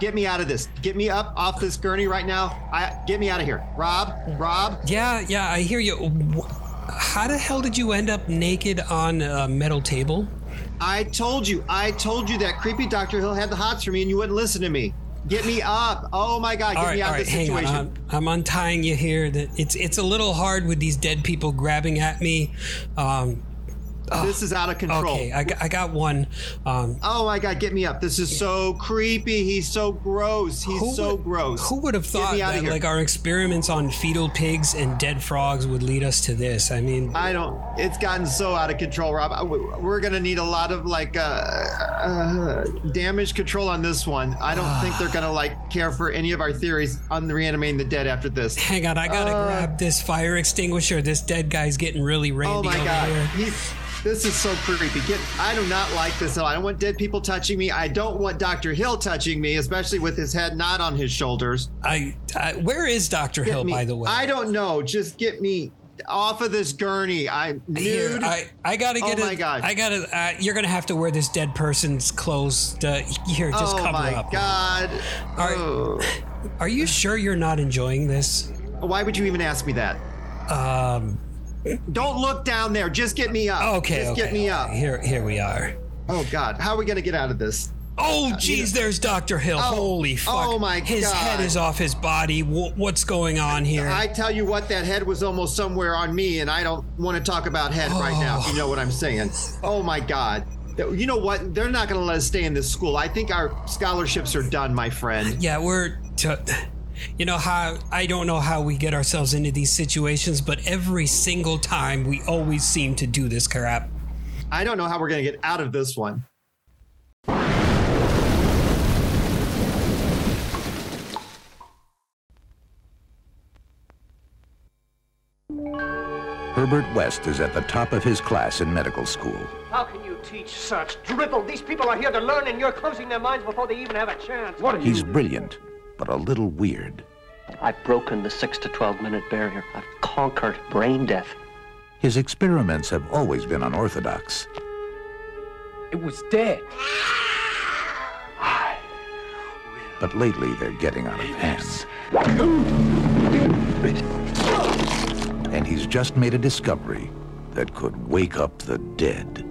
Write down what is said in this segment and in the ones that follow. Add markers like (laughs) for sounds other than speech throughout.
Get me out of this. Get me up off this gurney right now. I get me out of here. Rob, Rob. Yeah, yeah, I hear you. How the hell did you end up naked on a metal table? I told you. I told you that creepy Dr. Hill had the hots for me and you wouldn't listen to me. Get me up. Oh my god, get All right, me out all of this hang situation. on. I'm, I'm untying you here. That it's it's a little hard with these dead people grabbing at me. Um, this is out of control. okay, I, got- I got one. Um, Oh my god, get me up. This is so creepy. He's so gross. He's Who so would- gross. Who would have thought that like our experiments on fetal pigs and dead frogs would lead us to this? I mean, I don't. It's gotten so out of control, Rob. We- We're gonna need a lot of like uh, uh, damage control on this one. I don't think they're gonna like care for any of our theories on reanimating the dead after this. hang on, I gotta grab this fire extinguisher. This dead guy's getting really randy Uh, Oh my god, here. He's, this is so creepy. Get, I do not like this at all. I don't want dead people touching me. I don't want Doctor Hill touching me, especially with his head not on his shoulders. I, I where is Doctor Get Hill, me- by the way? I don't know. Just get me off of this gurney. I'm nude. I, I gotta get. Oh get my. God. I gotta. Uh, you're gonna have to wear this dead person's clothes. To, here, just oh cover my up. god. Right. Oh. Are you sure you're not enjoying this? Why would you even ask me that? Um. Don't look down there. Just get me up. Okay. Just okay, get me up. Here, here we are. Oh God. How are we gonna get out of this? Oh, uh, jeez, there's Doctor Hill. Oh, Holy oh fuck! oh my His God. head is off his body. Wh- what's going on here? I tell you what, that head was almost somewhere on me, and I don't want to talk about head right now. If you know what I'm saying. Oh, oh my God. You know what? They're not going to let us stay in this school. I think our scholarships are done, my friend. yeah, we're. T- you know how I don't know how we get ourselves into these situations, but every single time we always seem to do this crap. I don't know how we're going to get out of this one. Herbert West is at the top of his class in medical school. How can you teach such drivel? These people are here to learn, and you're closing their minds before they even have a chance. What are He's brilliant, but a little weird. I've broken the 6 to 12 minute barrier. I've conquered brain death. His experiments have always been unorthodox. It was dead. But lately, they're getting out of hand. And he's just made a discovery that could wake up the dead.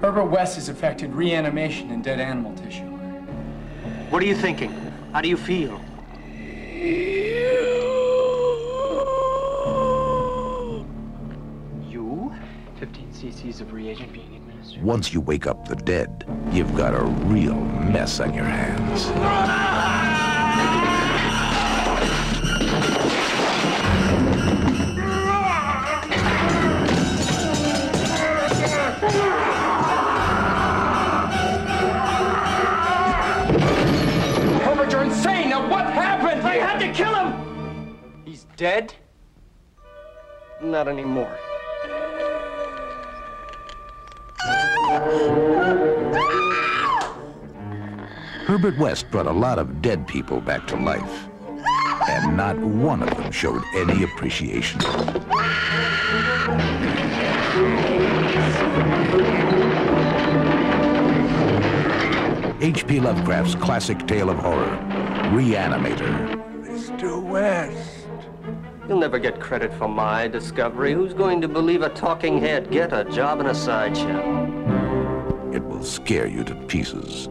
Herbert West has effected reanimation in dead animal tissue. What are you thinking? How do you feel? You? 15 cc's of reagent being administered. Once you wake up the dead, you've got a real mess on your hands. Dead? Not anymore. Herbert West brought a lot of dead people back to life. And not one of them showed any appreciation. H.P. Lovecraft's classic tale of horror, Reanimator. Mr. West. You'll never get credit for my discovery. Who's going to believe a talking head? Get a job in a sideshow. It will scare you to pieces.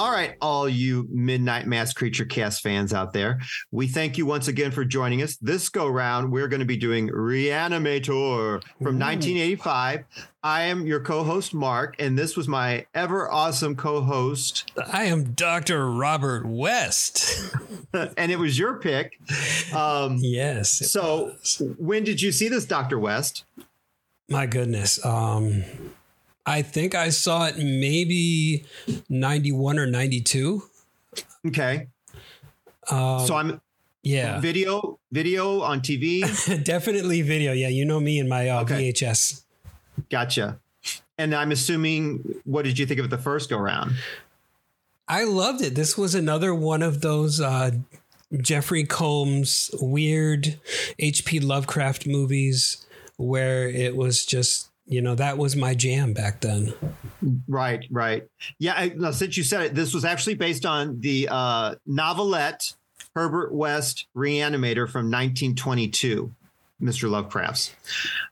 All right, all you Midnight Mass Creature Cast fans out there, we thank you once again for joining us. This go round, we're going to be doing Reanimator from 1985. I am your co host, Mark, and this was my ever awesome co host. I am Doctor Robert West. (laughs) and it was your pick. Um, yes. so, was. when did you see this, Dr. West? my goodness. Um, I think I saw it maybe ninety one or ninety two. Okay. Um, so, I'm yeah, video, video on TV. (laughs) definitely video. Yeah, you know me and my uh, Okay. VHS. Gotcha. And I'm assuming, what did you think of the first go round? I loved it. This was another one of those uh, Jeffrey Combs weird H.P. Lovecraft movies where it was just you know, that was my jam back then. Right, right. Yeah, I, now, since you said it, this was actually based on the uh, novelette Herbert West Reanimator from 1922, Mr. Lovecraft's.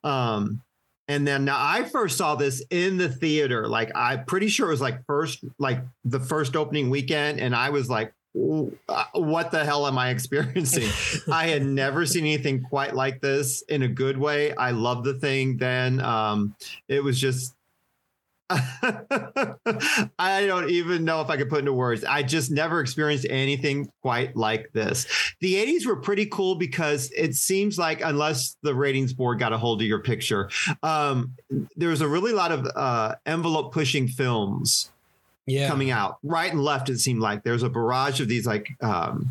Um, and then now I first saw this in the theater. Like I'm pretty sure it was like first, like the first opening weekend, and I was like, what the hell am I experiencing? (laughs) I had never seen anything quite like this in a good way. I love the thing then. Um, it was just (laughs) I don't even know if I could put into words. I just never experienced anything quite like this. The 80s were pretty cool because it seems like, unless the ratings board got a hold of your picture, um, there was a really lot of uh, envelope pushing films Yeah. coming out right and left. It seemed like there's a barrage of these like um,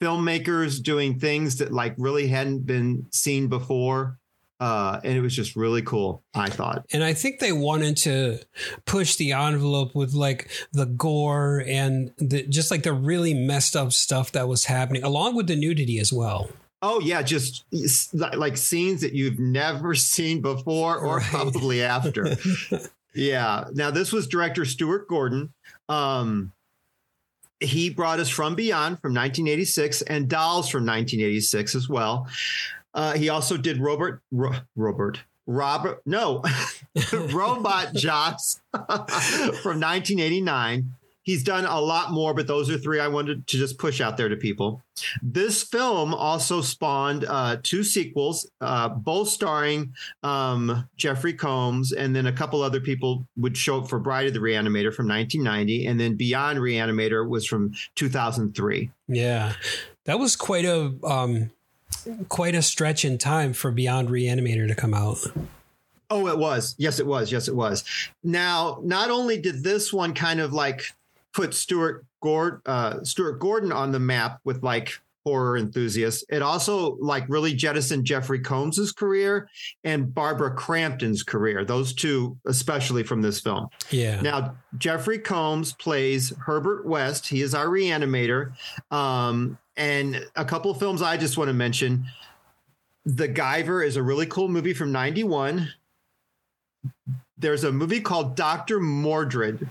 filmmakers doing things that like really hadn't been seen before. Uh, and it was just really cool, I thought. And I think they wanted to push the envelope with like the gore and the, just like the really messed up stuff that was happening, along with the nudity as well. Oh yeah, just like scenes that you've never (laughs) seen before or Right. probably after. (laughs) yeah. Now this was director Stuart Gordon. Um, he brought us From Beyond from 1986 and Dolls from 1986 as well. Uh, he also did Robert Ro- Robert Robert no (laughs) Robot Jox (laughs) from 1989. He's done a lot more, but those are three I wanted to just push out there to people. This film also spawned uh, two sequels, uh, both starring um, Jeffrey Combs, and then a couple other people would show up for Bride of the Reanimator from 1990, and then Beyond Reanimator was from 2003. Yeah. That was quite a um quite a stretch in time for Beyond Reanimator to come out. Oh, it was. Yes, it was. Yes, it was. Now, not only did this one kind of like put Stuart Gord, uh, Stuart Gordon on the map with like horror enthusiasts, it also like really jettisoned Jeffrey Combs's career and Barbara Crampton's career. Those two, especially from this film. Yeah. Now, Jeffrey Combs plays Herbert West. He is our reanimator. Um, and a couple of films I just want to mention. The Guyver is a really cool movie from 91. There's a movie called Dr. Mordrid.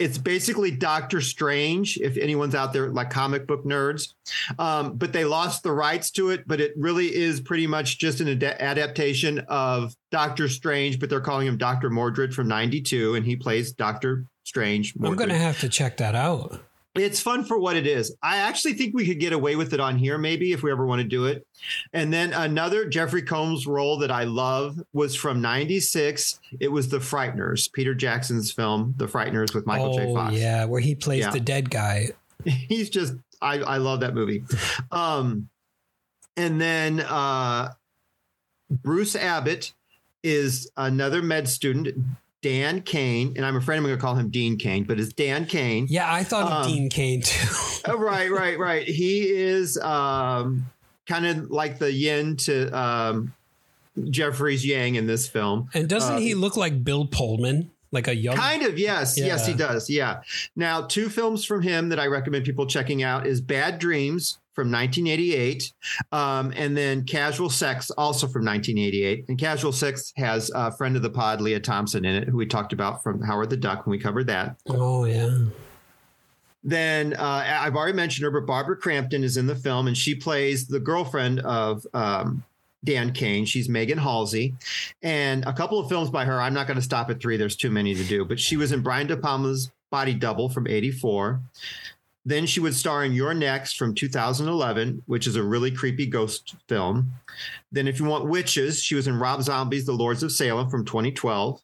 It's basically Doctor Strange, if anyone's out there like comic book nerds. Um, but they lost the rights to it, but it really is pretty much just an ad- adaptation of Doctor Strange, but they're calling him Dr. Mordrid from 92, and he plays Doctor Strange. I'm going to have to check that out. It's fun for what it is. I actually think we could get away with it on here, maybe if we ever want to do it. And then another Jeffrey Combs role that I love was from '96. It was The Frighteners, Peter Jackson's film, The Frighteners, with Michael J. oh, Fox. yeah, where he plays Yeah. the dead guy. (laughs) He's just, I, I love that movie. Um, and then uh, Bruce Abbott is another med student, Dan Cain, and I'm afraid I'm going to call him Dean Cain, but it's Dan Cain. Yeah, I thought of Um, Dean Cain too. Oh, right, (laughs) right, right. He is um, kind of like the yin to um, Jeffrey's yang in this film. And doesn't uh, he look like Bill Pullman? Like a young Kind of, yes, yes, he does. Yeah. Now, two films from him that I recommend people checking out is Bad Dreams from 1988, um, and then Casual Sex, also from 1988. And Casual Sex has a friend of the pod, Lea Thompson, in it, who we talked about from Howard the Duck when we covered that. Oh yeah. Then uh, I've already mentioned her, but Barbara Crampton is in the film, and she plays the girlfriend of um, Dan Cain. She's Megan Halsey, and a couple of films by her. I'm not going to stop at three. There's too many to do. But she was in Brian De Palma's Body Double from '84. Then she would star in You're Next from 2011, which is a really creepy ghost film. Then, if you want witches, she was in Rob Zombie's The Lords of Salem from 2012.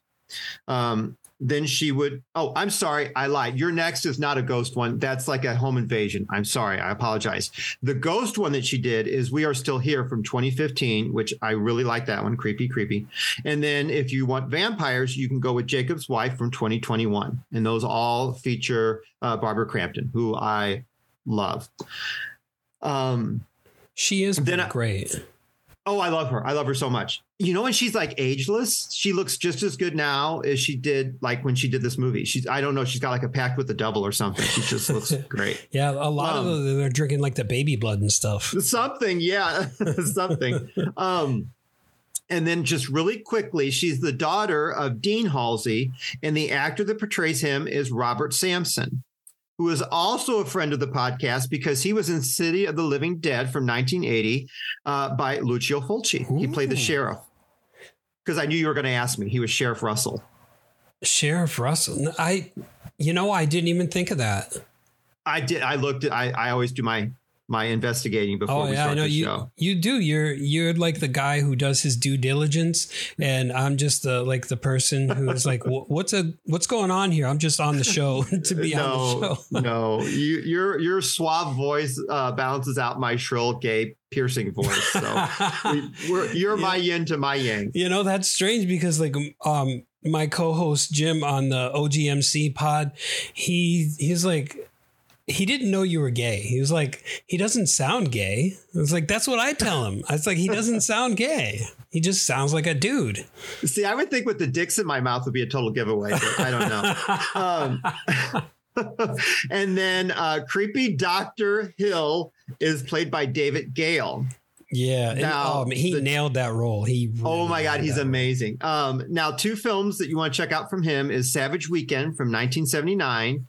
Um, then she would, oh, I'm sorry, I lied. You're Next is not a ghost one. That's like a home invasion. I'm sorry, I apologize. The ghost one that she did is We Are Still Here from 2015, which I really like that one. Creepy, creepy. And then if you want vampires, you can go with Jacob's Wife from 2021. And those all feature uh, Barbara Crampton, who I love. Um, She is Then I- great. Oh, I love her. I love her so much. You know, and she's like ageless. She looks just as good now as she did like when she did this movie. She's I don't know, she's got like a pact with the devil or something. She just looks (laughs) great. Yeah, a lot Um, of them are drinking like the baby blood and stuff. Something, yeah. (laughs) Something. Um and then just really quickly, she's the daughter of Dean Halsey, and the actor that portrays him is Robert Sampson, who is also a friend of the podcast because he was in City of the Living Dead from 1980 uh, by Lucio Fulci. He played the sheriff. Because I knew you were going to ask me. He was Sheriff Russell. Sheriff Russell. I, you know, I didn't even think of that. I did. I looked at. I, I always do my my investigating before Oh we yeah, I know the you. show. You do. You're you're like the guy who does his due diligence, and I'm just the like the person who's like, what's a what's going on here? I'm just on the show (laughs) to be on the show. (laughs) no, you, your your suave voice uh, balances out my shrill, gay, piercing voice. So we, we're, you're (laughs) my yin to my yang. You know that's strange because like um my co-host Jim on the OGMC pod, he he's like he didn't know you were gay. He was like he doesn't sound gay. I was like that's what I tell him. I was like he doesn't (laughs) sound gay. He just sounds like a dude. See, I would think with the dicks in my mouth would be a total giveaway. But I don't know. um, (laughs) and then uh, creepy Doctor Hill is played by David Gale. Yeah, and, Now, oh, man, he the- nailed that role. He Oh my God, he's amazing. Um, now, two films that you want to check out from him is Savage Weekend from 1979,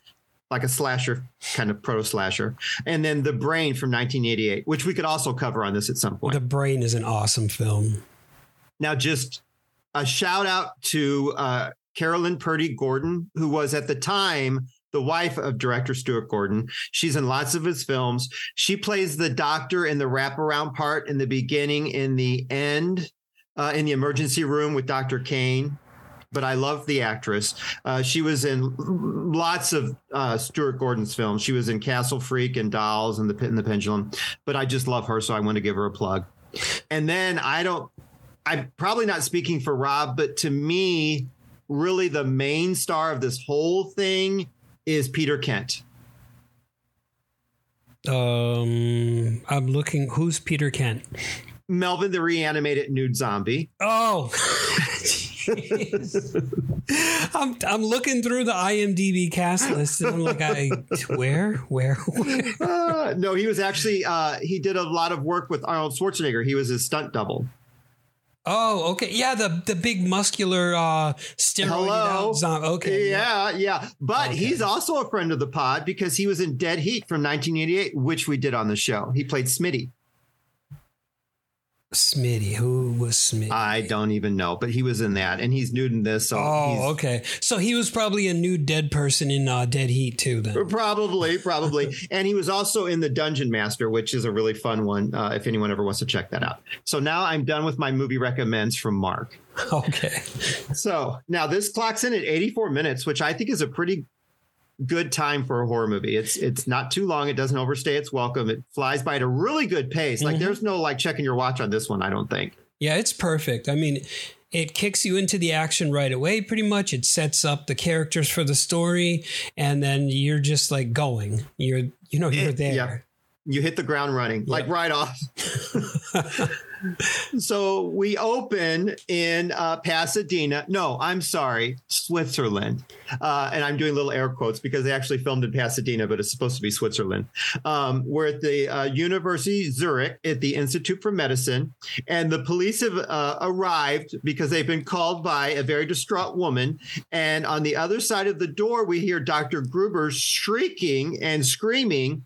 like a slasher kind of proto slasher, and then The Brain from 1988, which we could also cover on this at some point. The Brain is an awesome film. Now, just a shout out to uh, Carolyn Purdy Gordon, who was at the time the wife of director Stuart Gordon. She's in lots of his films. She plays the doctor in the wraparound part in the beginning, in the end, uh, in the emergency room with Dr. Cain. But I love the actress. Uh, she was in lots of uh, Stuart Gordon's films. She was in Castle Freak and Dolls and The Pit and the Pendulum. But I just love her, so I want to give her a plug. And then I don't I'm probably not speaking for Rob, but to me, really the main star of this whole thing is Peter Kent. Um, I'm looking. Who's Peter Kent? Melvin the reanimated nude zombie. Oh. (laughs) (laughs) I'm I'm looking through the IMDb cast list and I'm like, I where where where? (laughs) Uh, no, he was actually uh, he did a lot of work with Arnold Schwarzenegger. He was his stunt double. Oh, okay, yeah, the the big muscular uh steroided Hello. zombie. Okay, yeah, yeah. But Okay. he's also a friend of the pod because he was in Dead Heat from 1988, which we did on the show. He played Smitty. Smitty. Who was Smitty? I don't even know, but he was in that, and he's nude in this. So he's, oh, okay. So he was probably a new dead person in uh, Dead Heat too. Then. Probably, (laughs) probably. and he was also in the Dungeon Master, which is a really fun one uh, if anyone ever wants to check that out. So now I'm done with my movie recommends from Mark. Okay. So now this clocks in at 84 minutes, which I think is a pretty good time for a horror movie. It's it's not too long. It doesn't overstay its welcome. It flies by at a really good pace. Like Mhm. there's no like checking your watch on this one. I don't think. Yeah, it's perfect. I mean, it kicks you into the action right away, pretty much. It sets up the characters for the story, and then you're just like going. You're, you know, you're It- there. You hit the ground running, like right off. (laughs) so we open in uh, Pasadena. No, I'm sorry, Switzerland. Uh, and I'm doing little air quotes because they actually filmed in Pasadena, but it's supposed to be Switzerland. Um, we're at the uh, University Zurich at the Institute for Medicine, and the police have uh, arrived because they've been called by a very distraught woman. And on the other side of the door, we hear Dr. Gruber shrieking and screaming.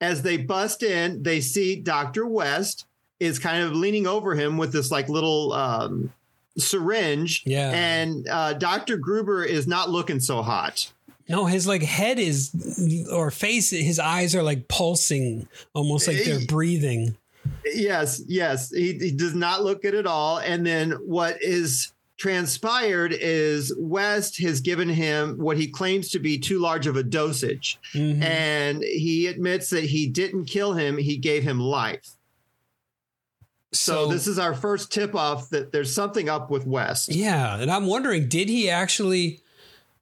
As they bust in, they see Dr. West is kind of leaning over him with this like little um, syringe. Yeah. And uh, Dr. Gruber is not looking so hot. No, his like head is or face, his eyes are like pulsing, almost like they're breathing. Yes, yes. He, he does not look good at all. And then what is transpired is West has given him what he claims to be too large of a dosage. Mhm. And he admits that he didn't kill him, he gave him life. So, this is our first tip off that there's something up with West. Yeah, and I'm wondering, did he actually,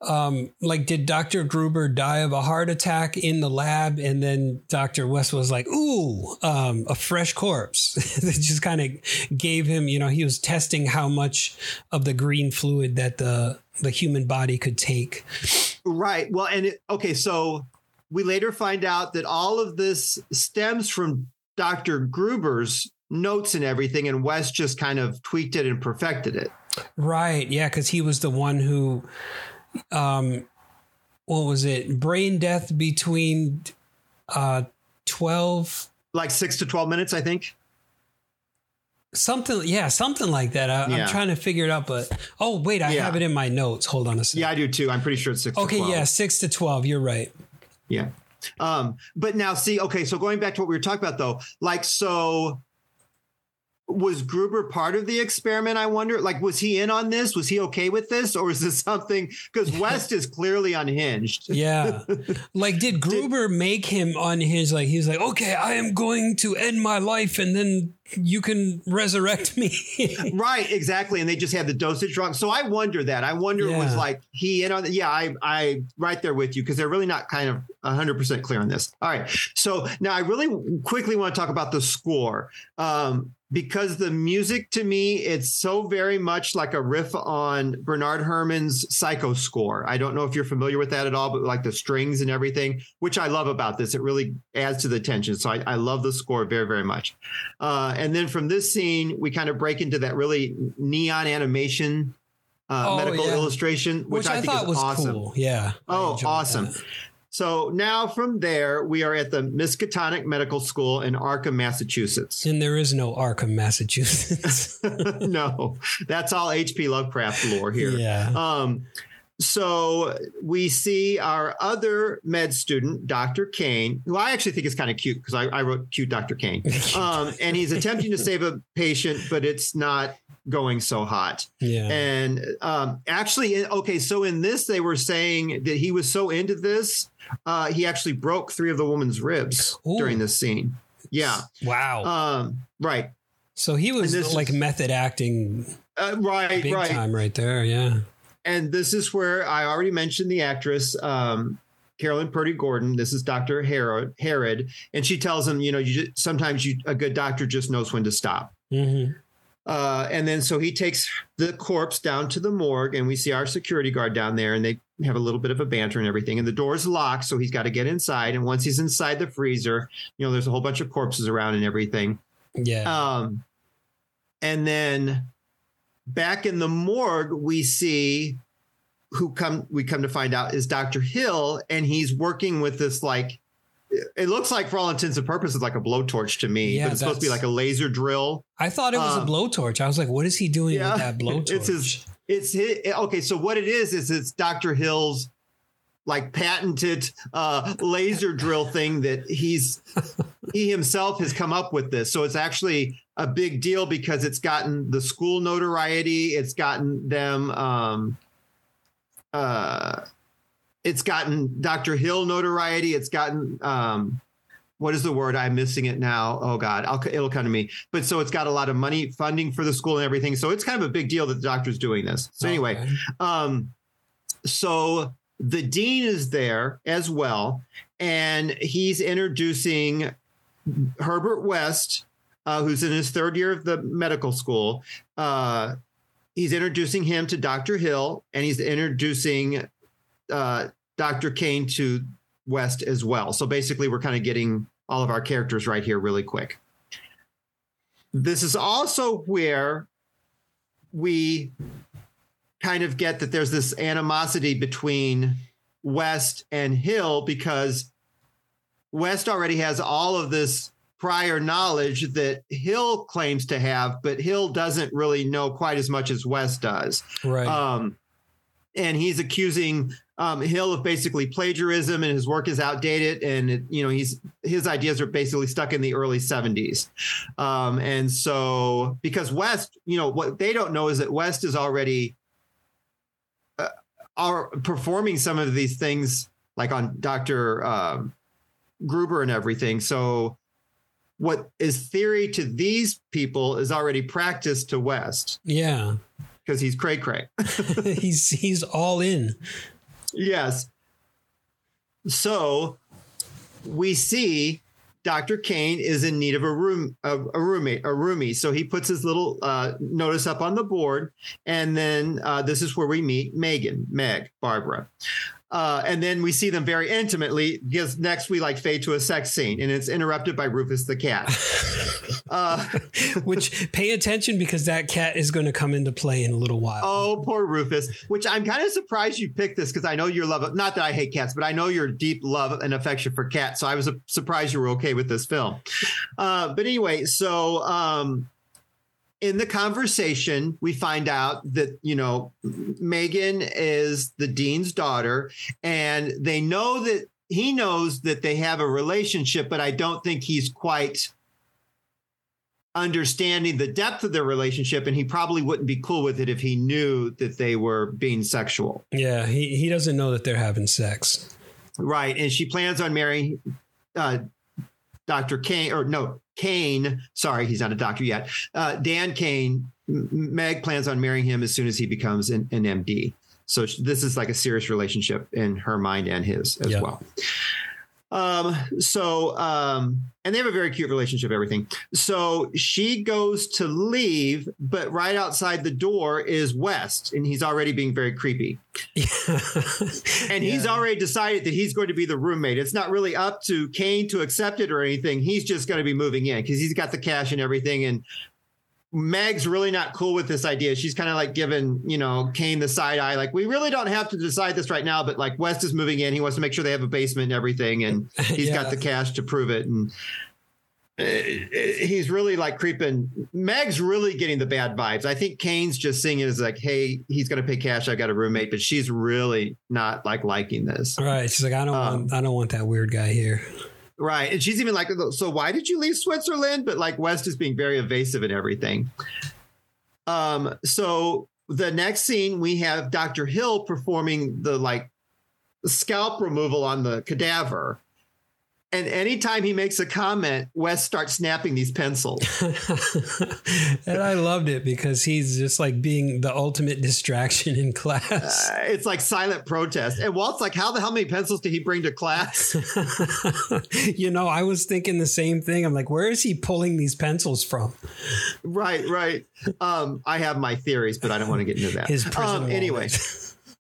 um, like, did Dr. Gruber die of a heart attack in the lab, and then Dr. West was like, "Ooh, um, a fresh corpse." (laughs) that just kind of gave him, you know, he was testing how much of the green fluid that the the human body could take. Right. Well, and it, okay, so we later find out that all of this stems from Dr. Gruber's notes and everything, and West just kind of tweaked it and perfected it. Right. Yeah, because he was the one who, um, what was it? Brain death between uh, twelve. Like six to twelve minutes, I think. Something, yeah, something like that. I, Yeah. I'm trying to figure it out, but oh wait, I Yeah. have it in my notes. Hold on a second. Yeah, I do too. I'm pretty sure it's six. Okay, to 12. yeah, six to twelve. You're right. Yeah. Um, but now see, okay, so going back to what we were talking about though, like so was Gruber part of the experiment? I wonder. Like, was he in on this? Was he okay with this, or is this (laughs) something? Because (laughs) West is clearly unhinged. Yeah. like, did (laughs) Gruber make him unhinged? Like, he's like, okay, I am going to end my life and then you can resurrect me. Right, exactly. And they just had the dosage wrong. So I wonder that. I wonder it was like he in on the, yeah, I I right there with you because they're really not kind of 100% clear on this. All right. So now I really quickly want to talk about the score. Um because the music to me it's so very much like a riff on Bernard Herrmann's Psycho score. I don't know if you're familiar with that at all, but like the strings and everything, which I love about this. It really adds to the tension. So I, I love the score very, very much. Uh, and then from this scene, we kind of break into that really neon animation uh, Oh, medical yeah. illustration, which, Which I, think thought is was awesome. cool. Yeah. Oh, awesome. that. So now from there, we are at the Miskatonic Medical School in Arkham, Massachusetts. And there is no Arkham, Massachusetts. (laughs) no, that's all H.P. Lovecraft lore here. yeah. Um, so we see our other med student, Dr. Cain, who I actually think is kind of cute because I, I wrote cute Dr. Cain. (laughs) Um, and he's attempting to save a patient, but it's not going so hot. Yeah. And um, actually, okay, so in this, they were saying that he was so into this, uh, he actually broke three of the woman's ribs Ooh. during this scene. Yeah. wow. Um, right. so he was like is- method acting Uh, right. big right. time right there. Yeah. and this is where I already mentioned the actress um, Carolyn Purdy Gordon. This is Dr. Herod, Herod, and she tells him, you know, you just, sometimes you a good doctor just knows when to stop. hmm Uh, and then so he takes the corpse down to the morgue, and we see our security guard down there, and they have a little bit of a banter and everything. And the door's locked, so he's got to get inside. And once he's inside the freezer, you know, there's a whole bunch of corpses around and everything. Yeah. Um, and then back in the morgue, we see who come we come to find out is Dr. Hill, and he's working with this like it looks like for all intents and purposes like a blowtorch to me, Yeah, but it's supposed to be like a laser drill. I thought it was um, a blowtorch. I was like, what is he doing yeah, with that (laughs) blowtorch? it's his- It's his, okay. So what it is is it's Dr. Hill's like patented uh, laser drill thing that he's (laughs) he himself has come up with this. So it's actually a big deal because it's gotten the school notoriety. It's gotten them. Um, uh, it's gotten Dr. Hill notoriety. It's gotten um, what is the word? I'm missing it now. Oh God, I'll, it'll come to me. But so it's got a lot of money funding for the school and everything. So it's kind of a big deal that the doctor's doing this. So anyway, um, so the dean is there as well, and he's introducing Herbert West, uh, who's in his third year of the medical school. Uh, he's introducing him to Dr. Hill, and he's introducing uh, Dr. Cain to West as well. So basically, we're kind of getting all of our characters right here really quick. This is also where we kind of get that there's this animosity between West and Hill because West already has all of this prior knowledge that Hill claims to have, but Hill doesn't really know quite as much as West does. right. Um, and he's accusing um, Hill of basically plagiarism, and his work is outdated. And it, you know, he's his ideas are basically stuck in the early '70s. Um, and so, because West, you know, what they don't know is that West is already uh, are performing some of these things, like on Doctor um, Gruber and everything. So, what is theory to these people is already practice to West yeah. Because he's cray cray. (laughs) he's he's all in. Yes. So we see Dr. Cain is in need of a room, a, a roommate, a roomie. So he puts his little uh, notice up on the board, and then uh, this is where we meet Megan, Meg, Barbara. Uh, and then we see them very intimately because next we like fade to a sex scene and it's interrupted by Rufus the cat. (laughs) uh, which pay attention because that cat is going to come into play in a little while. Oh, poor Rufus, which I'm kind of surprised you picked this because I know your love, of, not that I hate cats, but I know your deep love and affection for cats. So I was surprised you were okay with this film. Uh, but anyway, so um, in the conversation, we find out that, you know, Megan is the dean's daughter, and they know that he knows that they have a relationship, but I don't think he's quite understanding the depth of their relationship and he probably wouldn't be cool with it if he knew that they were being sexual. Yeah, he he doesn't know that they're having sex. Right, and she plans on marrying uh, Dr. Cain or no, Cain, sorry, he's not a doctor yet. Uh, Dan Cain, Meg plans on marrying him as soon as he becomes an, an MD. So this is like a serious relationship in her mind and his as well. Um, so, um, and they have a very cute relationship, everything. So she goes to leave, but right outside the door is West, and he's already being very creepy. (laughs) and he's already decided that he's going to be the roommate. It's not really up to Cain to accept it or anything. He's just going to be moving in because he's got the cash and everything. And Meg's really not cool with this idea. She's kind of like giving, you know, Cain the side eye. Like, we really don't have to decide this right now, but like West is moving in. He wants to make sure they have a basement and everything. And (laughs) he's yeah. got the cash to prove it. And uh, he's really like creeping. Meg's really getting the bad vibes. I think Cain's just seeing it as like, hey, he's going to pay cash. I got a roommate, but she's really not like liking this. Right. She's like, I don't um, want, I don't want that weird guy here. Right. And she's even like, so why did you leave Switzerland? But like West is being very evasive and everything. Um, so the next scene we have Dr. Hill performing the like scalp removal on the cadaver. And anytime he makes a comment, Wes starts snapping these pencils. (laughs) and I loved it because he's just like being the ultimate distraction in class. Uh, it's like silent protest. And Walt's like, how the hell many pencils did he bring to class? (laughs) you know, I was thinking the same thing. I'm like, where is he pulling these pencils from? Right, right. Um, I have my theories, but I don't want to get into that. His prison um, anyway.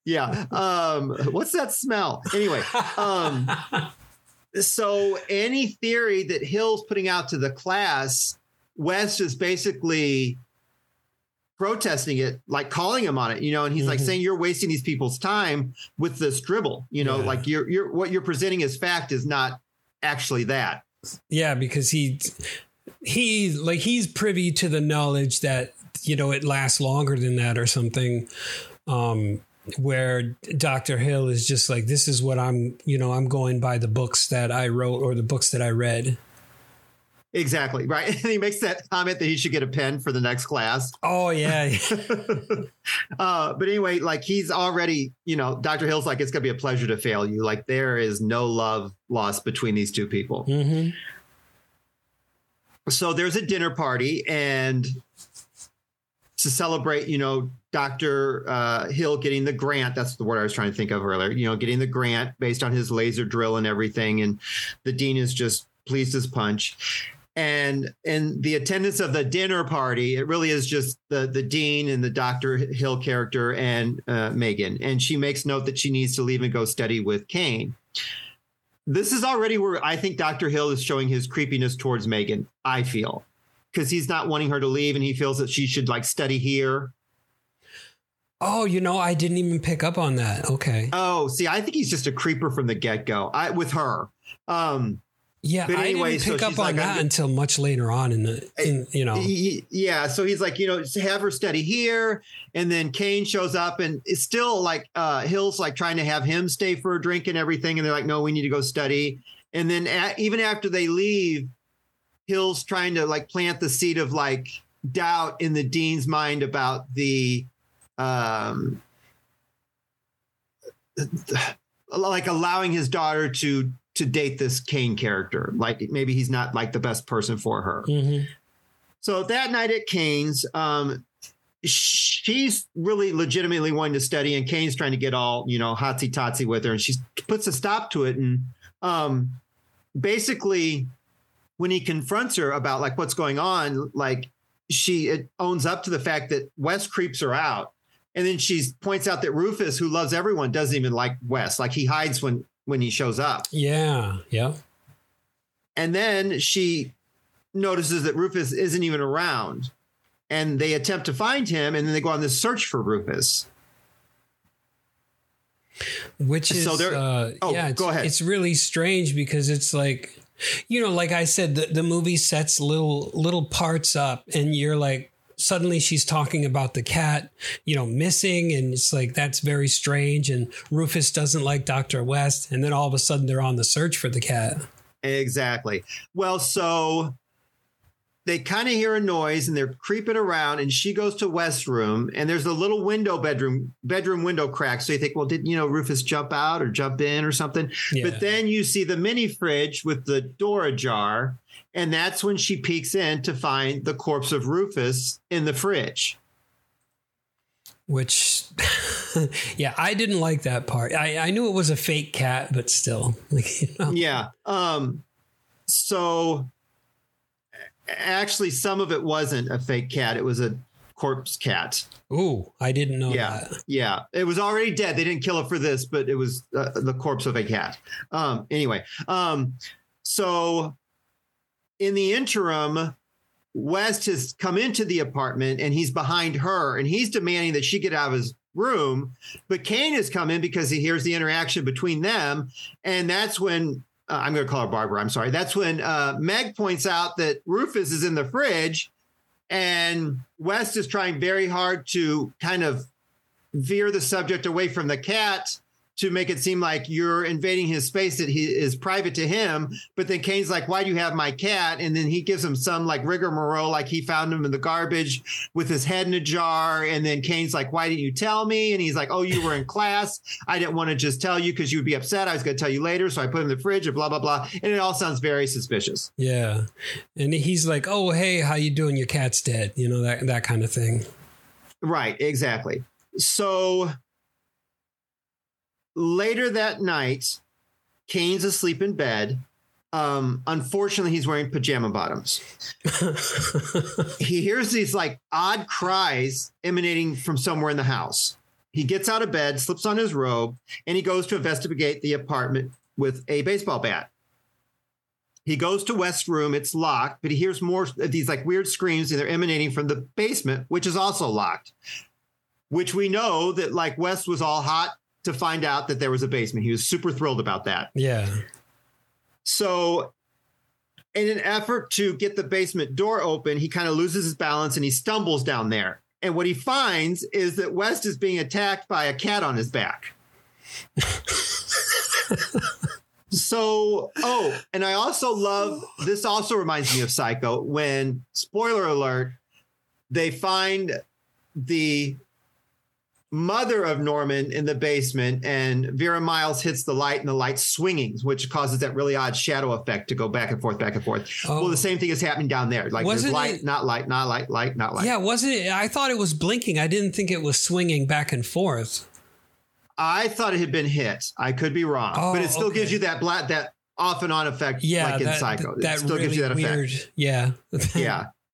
yeah. Um, what's that smell? Anyway. Um, (laughs) so any theory that Hill's putting out to the class, West is basically protesting it, like calling him on it, you know, and he's mm-hmm. like saying you're wasting these people's time with this dribble, you know, yeah. like you're you're what you're presenting as fact is not actually that. Yeah, because he he like he's privy to the knowledge that you know it lasts longer than that or something. Um where Dr. Hill is just like, this is what I'm, you know, I'm going by the books that I wrote or the books that I read. Exactly. Right. (laughs) And he makes that comment that he should get a pen for the next class. Oh, yeah. (laughs) (laughs) uh, but anyway, like he's already, you know, Dr. Hill's like, it's going to be a pleasure to fail you. Like there is no love lost between these two people. Mm-hmm. So there's a dinner party and to celebrate, you know, Dr. Uh, Hill getting the grant. That's the word I was trying to think of earlier. You know, getting the grant based on his laser drill and everything. And the dean is just pleased as punch. And in the attendance of the dinner party, it really is just the the dean and the Dr. Hill character and uh, Megan. And she makes note that she needs to leave and go study with Cain. This is already where I think Dr. Hill is showing his creepiness towards Megan. I feel because he's not wanting her to leave and he feels that she should like study here Oh, you know, I didn't even pick up on that. Okay. Oh, see, I think he's just a creeper from the get go. I with her. Um, yeah, but anyway, I didn't pick so up on like, that until much later on in the, in, you know. He, yeah, so he's like, you know, have her study here, and then Cain shows up, and it's still like uh, Hill's like trying to have him stay for a drink and everything, and they're like, no, we need to go study. And then at, even after they leave, Hill's trying to like plant the seed of like doubt in the dean's mind about the um, like allowing his daughter to to date this Cain character. Like maybe he's not like the best person for her. Mm-hmm. So that night at Cain's, um, she's really legitimately wanting to study, and Cain's trying to get all you know hotsy totsy with her, and she puts a stop to it. And um, basically, when he confronts her about like what's going on, like she owns up to the fact that Wes creeps her out And then she points out that Rufus, who loves everyone, doesn't even like Wes. Like he hides when when he shows up. Yeah. Yeah. And then she notices that Rufus isn't even around. And they attempt to find him, and then they go on this search for Rufus. Which is So there- uh, oh, yeah, it's, go ahead. It's really strange because it's like you know, like I said, the, the movie sets little little parts up and you're like suddenly she's talking about the cat, you know, missing and it's like that's very strange and Rufus doesn't like Dr. West and then all of a sudden they're on the search for the cat. Exactly. Well, so they kind of hear a noise and they're creeping around, and she goes to West's room, and there's a little window bedroom bedroom window crack. So you think, well, did you know Rufus jump out or jump in or something? Yeah. But then you see the mini fridge with the door ajar, and that's when she peeks in to find the corpse of Rufus in the fridge. Which (laughs) yeah, I didn't like that part. I, I knew it was a fake cat, but still. (laughs) Like, you know. Yeah. Um so actually some of it wasn't a fake cat, it was a corpse cat. Ooh, I didn't know yeah. that. Yeah. It was already dead. They didn't kill it for this, but it was uh, the corpse of a cat. Um anyway, um so in the interim West has come into the apartment and he's behind her and he's demanding that she get out of his room. But Cain has come in because he hears the interaction between them. And that's when uh, I'm going to call her Barbara. I'm sorry. That's when uh, Meg points out that Rufus is in the fridge and West is trying very hard to kind of veer the subject away from the cat to make it seem like you're invading his space that he is private to him. But then Cain's like, "Why do you have my cat?" And then he gives him some like rigmarole, like he found him in the garbage with his head in a jar. And then Cain's like, "Why didn't you tell me?" And he's like, "Oh, you were in class. I didn't want to just tell you because you would be upset. I was going to tell you later, so I put him in the fridge." And blah blah blah. And it all sounds very suspicious. Yeah. And he's like, "Oh, hey, how you doing? Your cat's dead." You know that that kind of thing. Right, exactly. So later that night, Cain's asleep in bed. Um, unfortunately, he's wearing pajama bottoms. (laughs) he hears these like odd cries emanating from somewhere in the house. He gets out of bed, slips on his robe, and he goes to investigate the apartment with a baseball bat. He goes to West's room, it's locked, but he hears more of these like weird screams and they're emanating from the basement, which is also locked. Which we know that like West was all hot to find out that there was a basement. He was super thrilled about that. Yeah. So, in an effort to get the basement door open, he kind of loses his balance and he stumbles down there. And what he finds is that West is being attacked by a cat on his back. (laughs) so, oh, and I also love this, also reminds me of Psycho when, spoiler alert, they find the mother of Norman in the basement, and Vera Miles hits the light, and the light's swinging, which causes that really odd shadow effect to go back and forth, back and forth. Oh. Well, the oh. same thing is happening down there. Like Wasn't there's light, it- not light, not light, light, not light. Yeah, wasn't it? I thought it was blinking. I didn't think it was swinging back and forth. I thought it had been hit. I could be wrong, Oh, but it oh, still gives you that black, that off and on effect, Yeah, like in that, Psycho. that it still really gives you that weird. effect. Yeah, (laughs)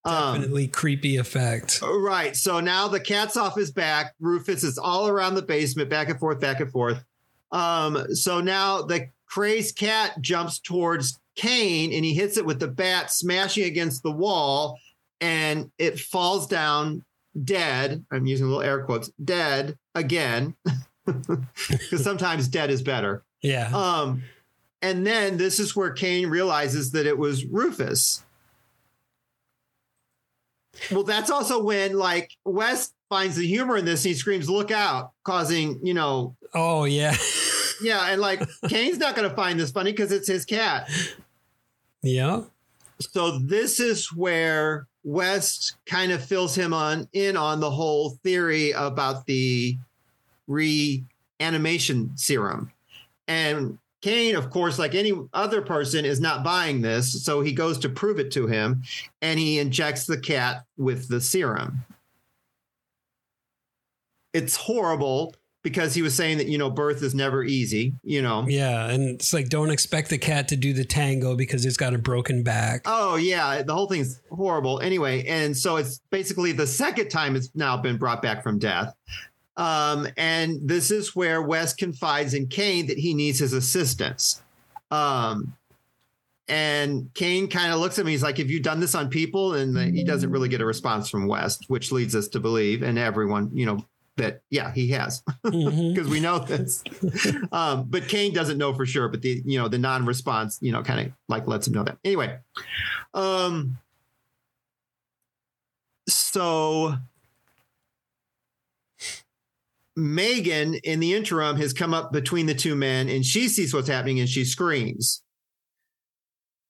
Um, definitely creepy effect. Right. So now the cat's off his back. Rufus is all around the basement, back and forth, back and forth. Um, so now the crazed cat jumps towards Cain and he hits it with the bat, smashing against the wall, and it falls down dead. I'm using little air quotes, dead again. (laughs) Because sometimes dead is better. Yeah, Um, and then this is where Cain realizes that it was Rufus. Well, that's also when like West finds the humor in this. He screams, "Look out!" causing you know, oh yeah, yeah, and like (laughs) Cain's not going to find this funny because it's his cat. yeah. So this is where West kind of fills him on in on the whole theory about the reanimation serum. And Cain, of course, like any other person, is not buying this. So he goes to prove it to him and he injects the cat with the serum. It's horrible because he was saying that, you know, birth is never easy, you know. Yeah, and it's like don't expect the cat to do the tango because it's got a broken back. Oh yeah, the whole thing's horrible. Anyway, and so it's basically the second time it's now been brought back from death. Um, and this is where West confides in Cain that he needs his assistance. Um, and Cain kind of looks at me. He's like, "Have you done this on people?" And he doesn't really get a response from West, which leads us to believe, and everyone, you know, that yeah, he has (laughs) because Mhm. we know this. (laughs) um, but Cain doesn't know for sure. But the you know the non-response, you know, kind of like lets him know that. Anyway, um, so Megan, in the interim, has come up between the two men and she sees what's happening and she screams.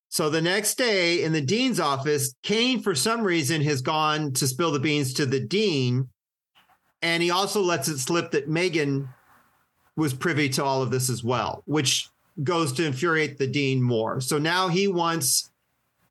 So the next day in the dean's office, Cain, for some reason, has gone to spill the beans to the dean. And he also lets it slip that Megan was privy to all of this as well, which goes to infuriate the dean more. So now he wants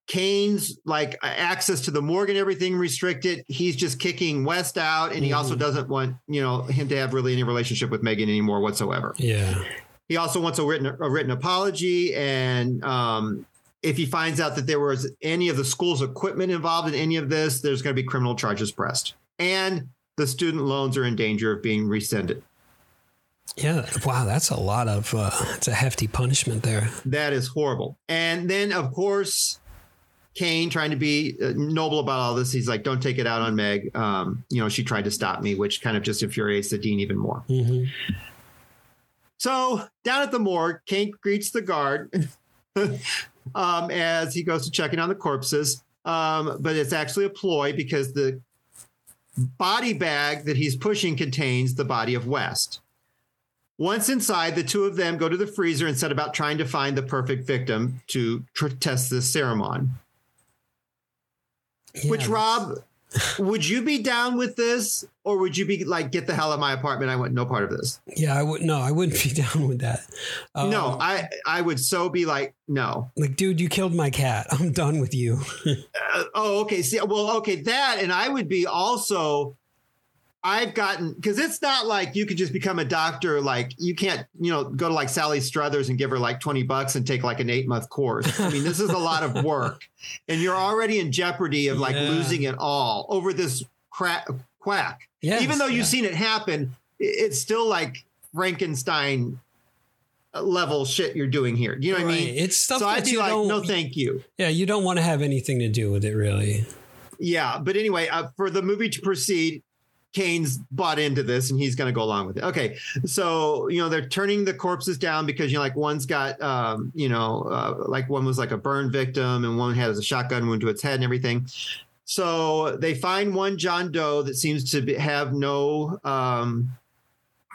Cain's like access to the Morgan, everything restricted. He's just kicking West out, and he also doesn't want you know him to have really any relationship with Megan anymore whatsoever. Yeah. He also wants a written a written apology, and um, if he finds out that there was any of the school's equipment involved in any of this, there's going to be criminal charges pressed, and the student loans are in danger of being rescinded. Yeah. Wow. That's a lot of, uh, it's a hefty punishment there. That is horrible. And then, of course, Cain trying to be uh, noble about all this. He's like, "Don't take it out on Meg." Um, you know, she tried to stop me, which kind of just infuriates the dean even more. Mhm. So down at the morgue, Cain greets the guard (laughs) um, as he goes to checking on the corpses. Um, but it's actually a ploy because the body bag that he's pushing contains the body of West. Once inside, the two of them go to the freezer and set about trying to find the perfect victim to test this ceremony. Which, Rob, (laughs) would you be down with this, or would you be like, "Get the hell out of my apartment"? I want no part of this. Yeah. I would, no, I wouldn't (laughs) be down with that. Um, no, I I would so be like, no. like, dude, you killed my cat. I'm done with you. (laughs) Uh, oh, okay. See, well, okay, that, and I would be also. I've gotten because it's not like you could just become a doctor. Like you can't, you know, go to like Sally Struthers and give her like twenty bucks and take like an eight month course. I mean, this is a lot of (laughs) work, and you're already in jeopardy of like Yeah. losing it all over this crack quack. Yes, Even though you've yeah. seen it happen, it's still like Frankenstein level shit you're doing here. You know what I mean? It's stuff so that I'd be you like, no, thank you. yeah, you don't want to have anything to do with it, really. Yeah, but anyway, uh, for the movie to proceed, Cain's bought into this and he's going to go along with it. Okay, so you know they're turning the corpses down because you know like one's got um, you know uh, like one was like a burn victim and one has a shotgun wound to its head and everything. So they find one John Doe that seems to be, have no um,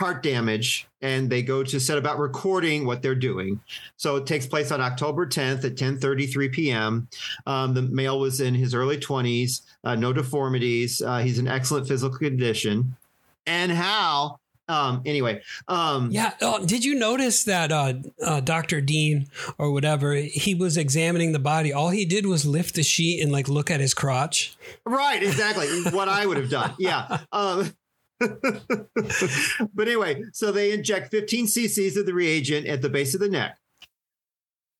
heart damage, and they go to set about recording what they're doing. So it takes place on October 10th at 10:33 p.m. Um, the male was in his early 20s, uh, no deformities. Uh, he's in excellent physical condition. And how? Um, anyway, um, Yeah. Oh, did you notice that uh, uh, Dr. Dean or whatever, he was examining the body. All he did was lift the sheet and like look at his crotch. Right, exactly. what I would have done. Yeah. (laughs) But anyway, so they inject 15 cc's of the reagent at the base of the neck.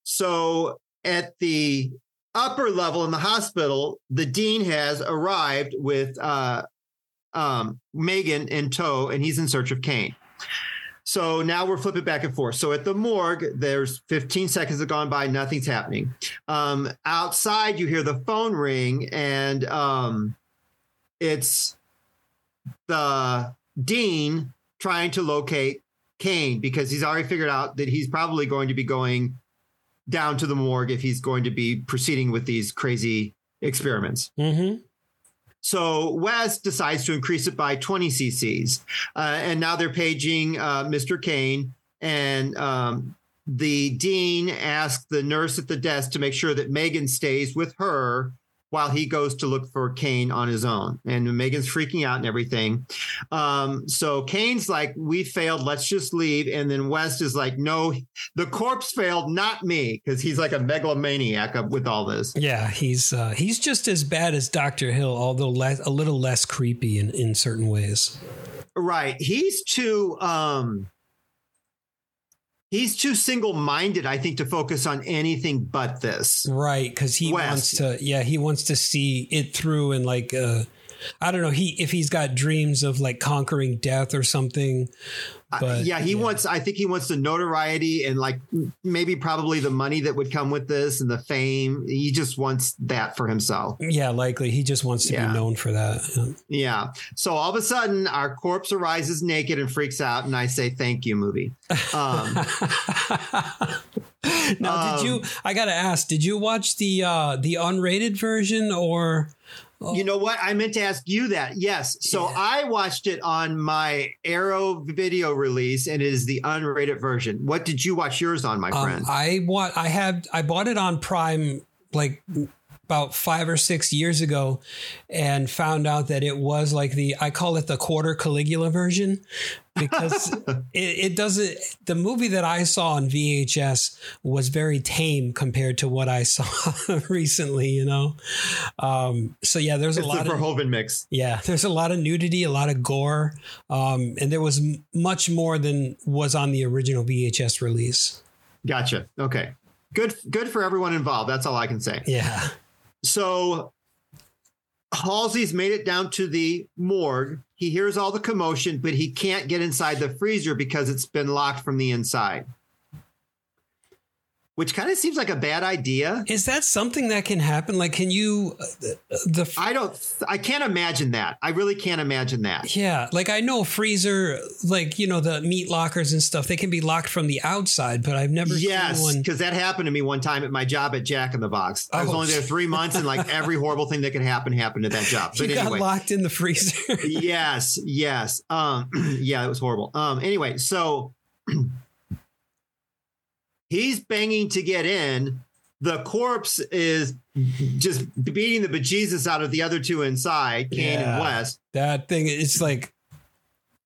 So at the upper level in the hospital, the dean has arrived with uh, um, Megan in tow, and he's in search of Cain. So now we're flipping back and forth. So at the morgue, there's 15 seconds have gone by, nothing's happening. Um, outside, you hear the phone ring, and um, it's the dean trying to locate Cain because he's already figured out that he's probably going to be going down to the morgue if he's going to be proceeding with these crazy experiments. Mm-hmm. So West decides to increase it by 20 cc's, uh, and now they're paging uh, Mr. Cain, and um, the dean asks the nurse at the desk to make sure that Megan stays with her while he goes to look for Cain on his own. And Megan's freaking out and everything. Um, so Cain's like, "We failed. Let's just leave." And then West is like, "No, the corpse failed, not me," because he's like a megalomaniac with all this. Yeah, he's uh, he's just as bad as Doctor Hill, although less, a little less creepy in, in certain ways. Right. He's too um he's too single-minded, I think, to focus on anything but this. Right, because he West. wants to. Yeah, he wants to see it through and like uh, I don't know he if he's got dreams of like conquering death or something. But yeah, he wants. I think he wants the notoriety and like maybe probably the money that would come with this and the fame. He just wants that for himself. Yeah, likely he just wants to Yeah. be known for that. Yeah. So all of a sudden, our corpse arises naked and freaks out, and I say, "Thank you, movie." Um, (laughs) now, did you? I gotta ask. Did you watch the uh the unrated version or? You know what? I meant to ask you that. Yes. So I watched it on my Arrow video release, and it is the unrated version. What did you watch yours on, my friend? Um, I want. I had. I bought it on Prime like about five or six years ago, and found out that it was like the. I call it the quarter Caligula version because (laughs) it, it doesn't. The movie that I saw on VHS was very tame compared to what I (laughs) saw recently. You know. Um, so yeah, there's a lot the of Verhoeven mix. yeah, there's a lot of nudity, a lot of gore, um, and there was m- much more than was on the original VHS release. Gotcha. Okay. Good. Good for everyone involved. That's all I can say. Yeah. So Halsey's made it down to the morgue. He hears all the commotion, but he can't get inside the freezer because it's been locked from the inside. Which kind of seems like a bad idea. Is that something that can happen? Like, can you uh, the I don't I can't imagine that. I really can't imagine that. yeah, like I know freezer, like you know the meat lockers and stuff, they can be locked from the outside, but I've never Yes, seen one. because that happened to me one time at my job at Jack in the Box. I was Oh. only there three months, and like every horrible thing that could happen happened at that job. (laughs) You But got anyway, locked in the freezer. (laughs) yes, yes. Um, (clears throat) yeah, it was horrible. Um, anyway, so he's banging to get in. The corpse is just beating the bejesus out of the other two inside, Cain Yeah. and West. that thing, it's like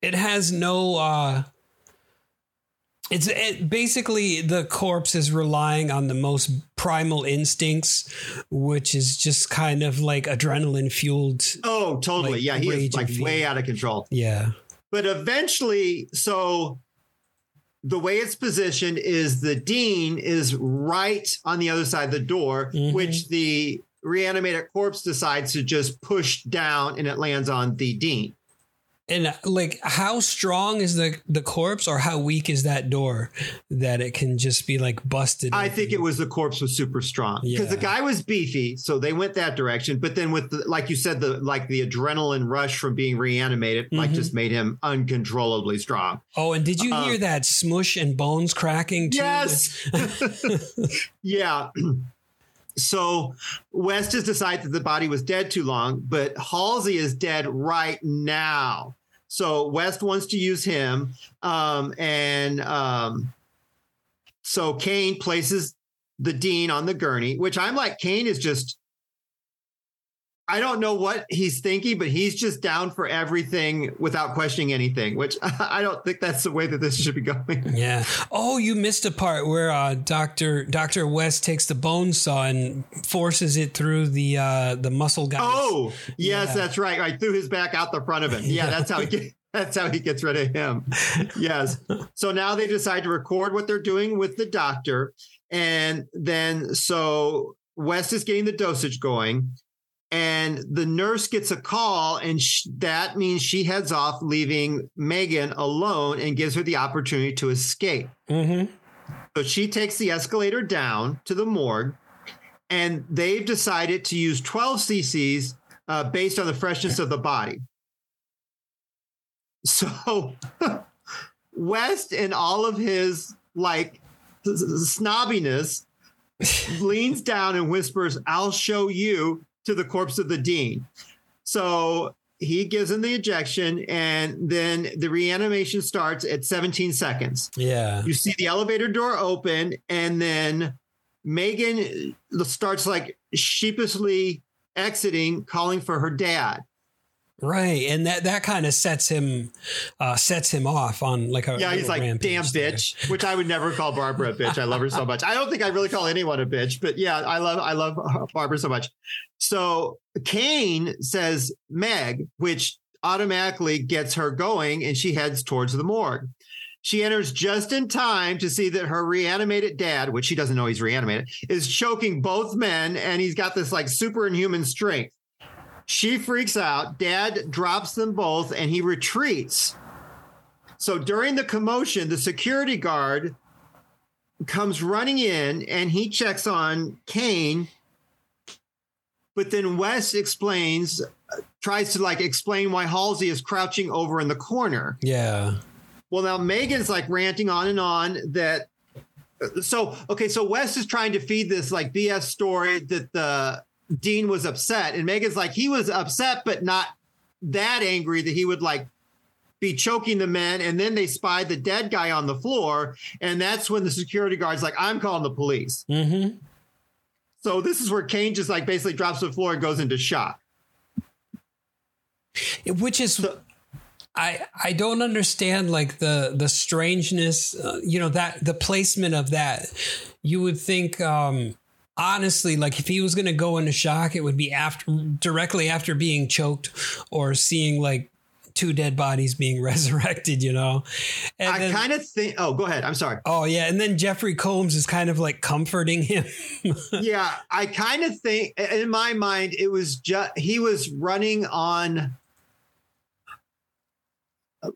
it has no. uh it's it, basically the corpse is relying on the most primal instincts, which is just kind of like adrenaline fueled. Oh, totally. Like yeah, he is like way out of control. Yeah. But eventually, so the way it's positioned is the dean is right on the other side of the door, Mhm. which the reanimated corpse decides to just push down and it lands on the dean. And uh, like, how strong is the the corpse, or how weak is that door that it can just be like busted? I think it was the corpse was super strong because the guy was beefy, so they went that direction. But then with the, like you said, the like the adrenaline rush from being reanimated, like Mhm. just made him uncontrollably strong. Oh, and did you Uh, hear that smush and bones cracking? Too? Yes. (laughs) (laughs) yeah. (clears throat) So West has decided that the body was dead too long, but Halsey is dead right now. So West wants to use him. Um, and um, so Cain places the dean on the gurney, which I'm like, Cain is just, I don't know what he's thinking, but he's just down for everything without questioning anything, which (laughs) I don't think that's the way that this should be going. Yeah. Oh, you missed a part where uh, Doctor Doctor West takes the bone saw and forces it through the uh, the muscle guy. Oh, yes, Yeah. that's right. I threw his back out the front of him. (laughs) Yeah, that's how he get, that's how he gets rid of him. Yes. So now they decide to record what they're doing with the doctor, and then so West is getting the dosage going, and the nurse gets a call, and sh- that means she heads off, leaving Megan alone, and gives her the opportunity to escape. Mm-hmm. So she takes the escalator down to the morgue, and they've decided to use 12 cc's uh, based on the freshness of the body. (laughs) So (laughs) West, in all of his like snobbiness, (laughs) leans down and whispers, "I'll show you" to the corpse of the dean. So he gives him the ejection, and then the reanimation starts at 17 seconds. Yeah. You see the elevator door open, and then Megan starts like sheepishly exiting, calling for her dad. Right, and that that kind of sets him uh, sets him off on like a Yeah, he's like, damn there. bitch, which I would never call Barbara a bitch. I love her so much. I don't think I really call anyone a bitch, but yeah, I love I love Barbara so much. So Cain says Meg, which automatically gets her going, and she heads towards the morgue. She enters just in time to see that her reanimated dad, which she doesn't know he's reanimated, is choking both men, and he's got this like superhuman strength. She freaks out. Dad drops them both and he retreats. So during the commotion, the security guard comes running in and he checks on Cain. But then West explains, tries to like explain why Halsey is crouching over in the corner. Yeah. Well, now Megan's like ranting on and on that. So, okay, so West is trying to feed this like BS story that the Dean was upset. And Megan's like, he was upset, but not that angry that he would like be choking the men. And then they spied the dead guy on the floor. And that's when the security guard's like, I'm calling the police. Mm-hmm. So this is where Cain just like basically drops to the floor and goes into shock. Which is. I, I don't understand like the the strangeness uh, you know that the placement of that you would think um honestly like if he was going to go into shock it would be after directly after being choked or seeing like two dead bodies being (laughs) resurrected you know and i kind of think oh go ahead i'm sorry oh yeah and then jeffrey combs is kind of like comforting him (laughs) yeah i kind of think in my mind it was just he was running on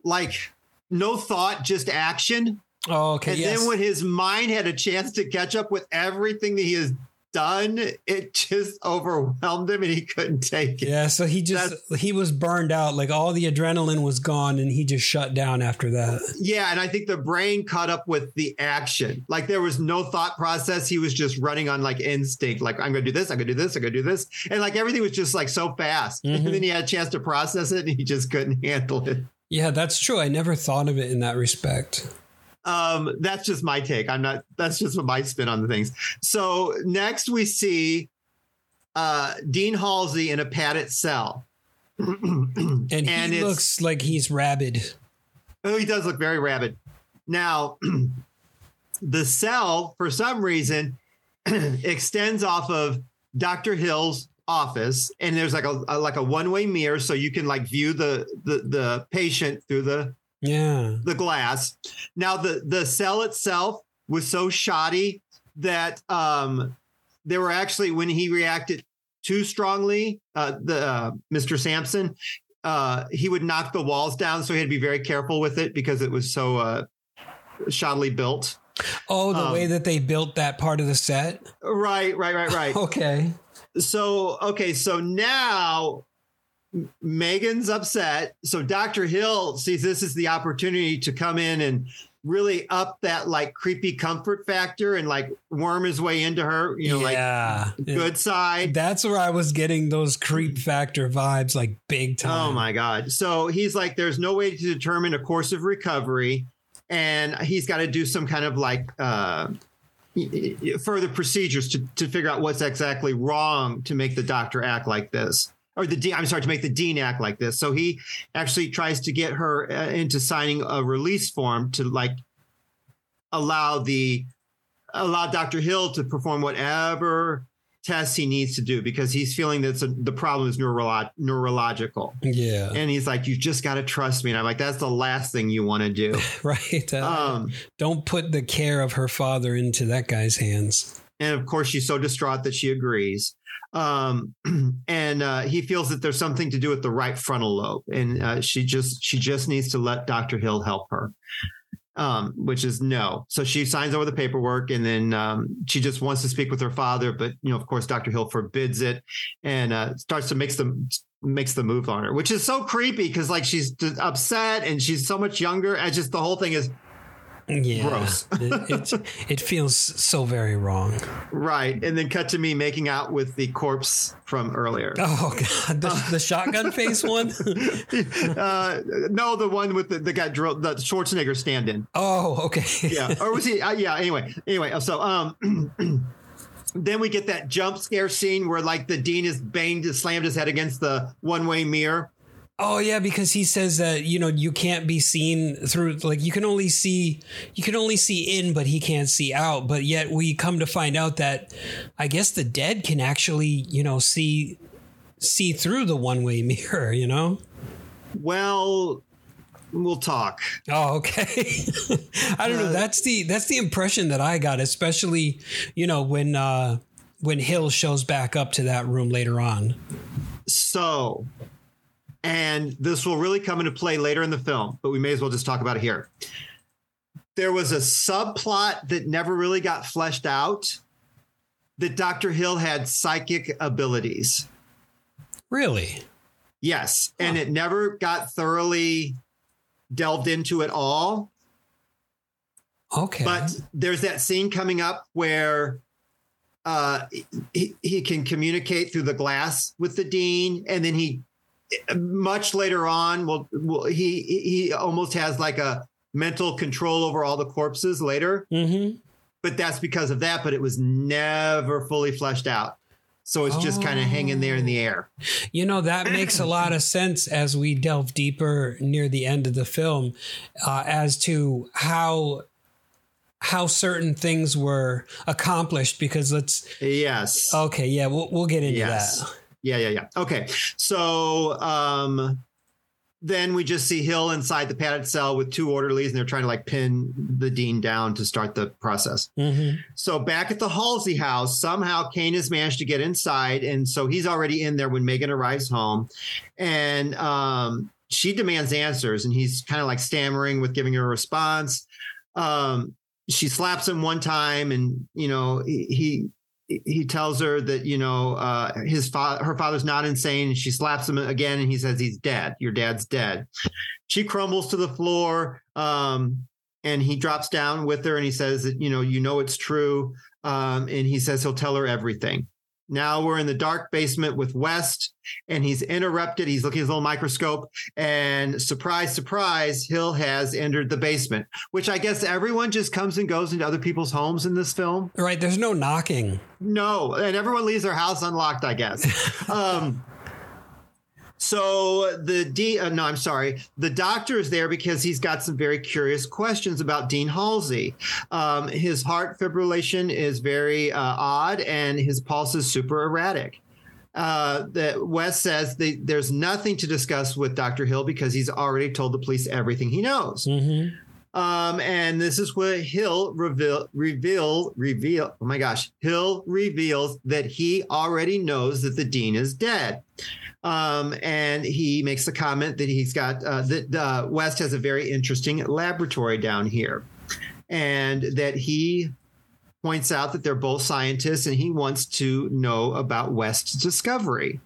like no thought just action Oh, okay. And yes. then when his mind had a chance to catch up with everything that he has done, it just overwhelmed him and he couldn't take it. Yeah, so he just That's, he was burned out. Like all the adrenaline was gone and he just shut down after that. Yeah, and I think the brain caught up with the action. Like there was no thought process. He was just running on like instinct. Like I'm gonna do this, I'm gonna do this, I'm gonna do this. And like everything was just like so fast. (laughs) Mm-hmm. And then he had a chance to process it and he just couldn't (laughs) handle it. Yeah, that's true. I never thought of it in that respect. Um, that's just my take. I'm not. That's just my spin on the things. So next we see uh, Dean Halsey in a padded cell, (clears throat) and he and looks like he's rabid. Oh, he does look very rabid. Now, (clears throat) the cell, for some reason, (clears throat) extends off of Doctor Hill's office, and there's like a, a like a one way mirror, so you can like view the the the patient through the yeah. The glass. Now the the cell itself was so shoddy that um there were actually when he reacted too strongly uh the uh, mr sampson uh he would knock the walls down so he had to be very careful with it because it was so uh shoddily built. Oh the um, way that they built that part of the set? Right right right right. (laughs) Okay. So okay so now Megan's upset. So Dr. Hill sees this as the opportunity to come in and really up that like creepy comfort factor and like worm his way into her, you know, yeah. like good side. That's where I was getting those creep factor vibes like big time. Oh my God. So he's like, there's no way to determine a course of recovery. And he's got to do some kind of like, uh, further procedures to, to figure out what's exactly wrong to make the doctor act like this or the dean, I'm sorry, to make the dean act like this. So he actually tries to get her uh, into signing a release form to like allow the allow Dr. Hill to perform whatever tests he needs to do because he's feeling that the problem is neurolo- neurological. Yeah. And he's like, you just got to trust me. And I'm like, that's the last thing you want to do. (laughs) right. Uh, um, don't put the care of her father into that guy's hands. And of course, she's so distraught that she agrees um, (clears throat) and uh, he feels that there's something to do with the right frontal lobe, and uh, she just she just needs to let Doctor Hill help her. Um, which is no. So she signs over the paperwork, and then um, she just wants to speak with her father, but you know, of course, Doctor Hill forbids it, and uh, starts to make the makes the move on her, which is so creepy because like she's upset and she's so much younger, and just the whole thing is yeah, gross. (laughs) it, it, it feels so very wrong. Right, and then cut to me making out with the corpse from earlier. Oh god, the, uh, the (laughs) shotgun face one. (laughs) uh, no, the one with the, the guy drilled the Schwarzenegger stand-in. Oh, okay. yeah, or was he? Uh, yeah. Anyway, anyway. So, um. (clears throat) then we get that jump scare scene where like the dean is banged slammed his head against the one-way mirror Oh yeah, because he says that you know you can't be seen through like you can only see you can only see in, but he can't see out. But yet we come to find out that I guess the dead can actually you know see see through the one way (laughs) mirror. You know. Well, we'll talk. Oh, okay. (laughs) I don't uh, know. That's the that's the impression that I got, especially you know when uh when Hill shows back up to that room later on. So, and this will really come into play later in the film, but we may as well just talk about it here. There was a subplot that never really got fleshed out that Dr. Hill had psychic abilities. Really? Yes. And it never got thoroughly delved into at all. Okay. But there's that scene coming up where uh, he, he can communicate through the glass with the dean, and then he much later on will will he he almost has like a mental control over all the corpses later. hmm But that's because of that. But it was never fully fleshed out, so it's just kind of hanging there in the air. You know, that makes a lot of sense as we delve deeper near the end of the film uh, as to how how certain things were accomplished because let's Yes. okay yeah we'll, we'll get into Yes. that Yeah, yeah, yeah. Okay. So um then we just see Hill inside the padded cell with two orderlies and they're trying to like pin the dean down to start the process. hmm So back at the Halsey house, somehow Cain has managed to get inside and so he's already in there when Megan arrives home and um she demands answers and he's kind of like stammering with giving her a response. Um she slaps him one time and you know he, he he tells her that you know uh, his father, her father's not insane. She slaps him again, and he says he's dead. Your dad's dead. She crumbles to the floor, um, and he drops down with her, and he says that you know you know it's true, um, and he says he'll tell her everything. Now we're in the dark basement with West, and he's interrupted. He's looking at his little microscope, and surprise, surprise, Hill has entered the basement, which I guess everyone just comes and goes into other people's homes in this film. right there's no knocking No, and everyone leaves their house unlocked, I guess. (laughs) um, so the D, uh, no, I'm sorry. The doctor is there because he's got some very curious questions about Dean Halsey. Um, his heart fibrillation is very uh, odd, and his pulse is super erratic. Uh, that West says there's nothing to discuss with Dr. Hill because he's already told the police everything he knows. hmm Um, and this is where Hill reveal, reveal, reveal. Oh my gosh, Hill reveals that he already knows that the dean is dead. Um, and he makes the comment that he's got uh, that uh, West has a very interesting laboratory down here, and that he points out that they're both scientists, and he wants to know about West's discovery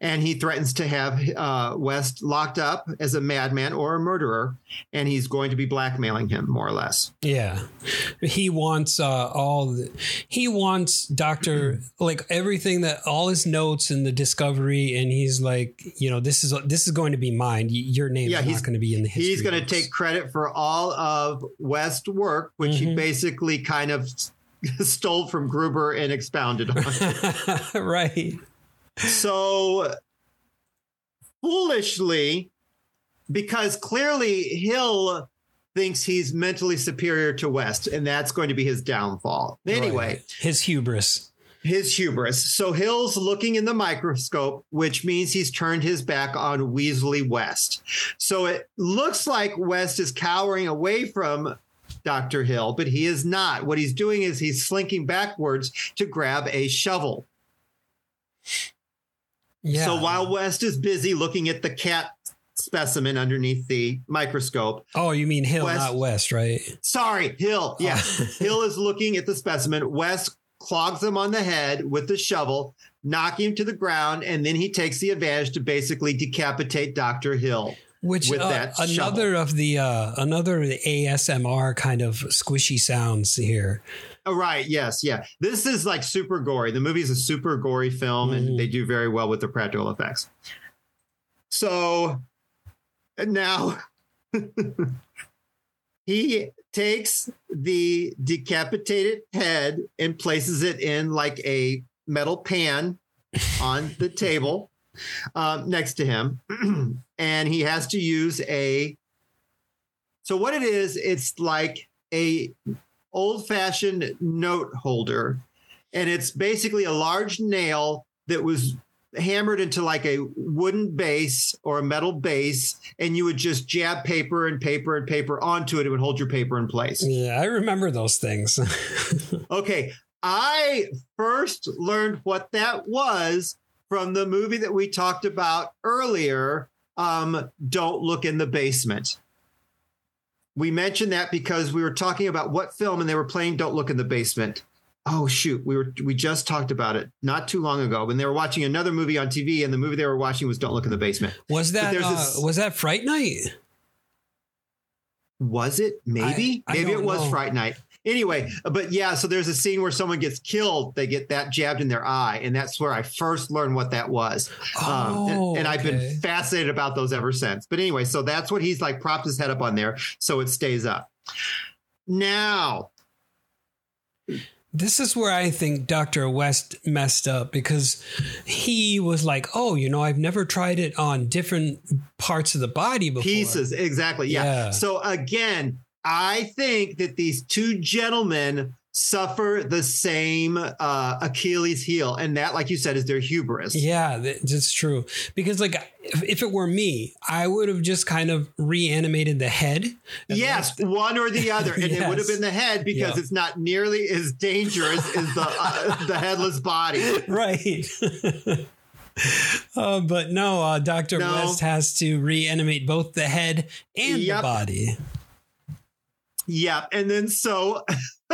and he threatens to have uh, West locked up as a madman or a murderer, and he's going to be blackmailing him more or less. yeah he wants uh all the, he wants doctor (clears throat) like everything that all his notes and the discovery and he's like you know this is this is going to be mine your name Yeah, is he's- not going to be in the history He's going to take credit for all of West's work, which he Mhm. basically kind of (laughs) stole from Gruber and expounded on. (laughs) right so foolishly, because clearly Hill thinks he's mentally superior to West, and that's going to be his downfall. Anyway. Right. his hubris his hubris. So Hill's looking in the microscope, which means he's turned his back on Weasley West. So it looks like West is cowering away from Dr. Hill, but he is not. What he's doing is he's slinking backwards to grab a shovel. Yeah So while West is busy looking at the cat specimen underneath the microscope, oh you mean hill West- not west right Sorry, Hill. Yeah. Oh. (laughs) Hill is looking at the specimen. West clogs him on the head with the shovel, knocking him to the ground, and then he takes the advantage to basically decapitate Dr. Hill. which with uh, that another of the uh another of the asmr kind of squishy sounds here Oh, right. Yes. Yeah. This is like super gory. The movie is a super gory film, Mhm. and they do very well with the practical effects. So now (laughs) he takes the decapitated head and places it in like a metal pan on the (laughs) table um, next to him. (clears throat) and he has to use a. So, what it is, it's like a old fashioned note holder. And it's basically a large nail that was hammered into like a wooden base or a metal base. And you would just jab paper and paper and paper onto it. It would hold your paper in place. yeah i remember those things (laughs) Okay. I first learned what that was from the movie that we talked about earlier, um, Don't Look in the Basement. We mentioned that because we were talking about what film and they were playing Don't Look in the Basement. Oh shoot, we were we just talked about it not too long ago when they were watching another movie on TV and the movie they were watching was Don't Look in the Basement. Was that uh, this- was that Fright Night? Was it? Maybe. I Maybe it was know. Fright Night. Anyway, but yeah, so there's a scene where someone gets killed. They get that jabbed in their eye. And that's where I first learned what that was. Um, and- Oh, and, I've okay. been fascinated about those ever since. But anyway, so that's what he's like propped his head up on there. So it stays up. Now, This is where I think Dr. West messed up because he was like, "Oh, you know, I've never tried it on different parts of the body before." pieces. Exactly. Yeah. Yeah. So again, I think that these two gentlemen suffer the same uh, Achilles heel. And that, like you said, is their hubris. Yeah, that's true. Because like, if, if it were me, I would have just kind of reanimated the head. Yes, left- one or the other, and (laughs) it would have been the head because Yeah. it's not nearly as dangerous as the uh, (laughs) the headless body. right. (laughs) uh, but no, uh, Doctor No. West has to reanimate both the head and the Yep. body. Yep, and then so, (laughs)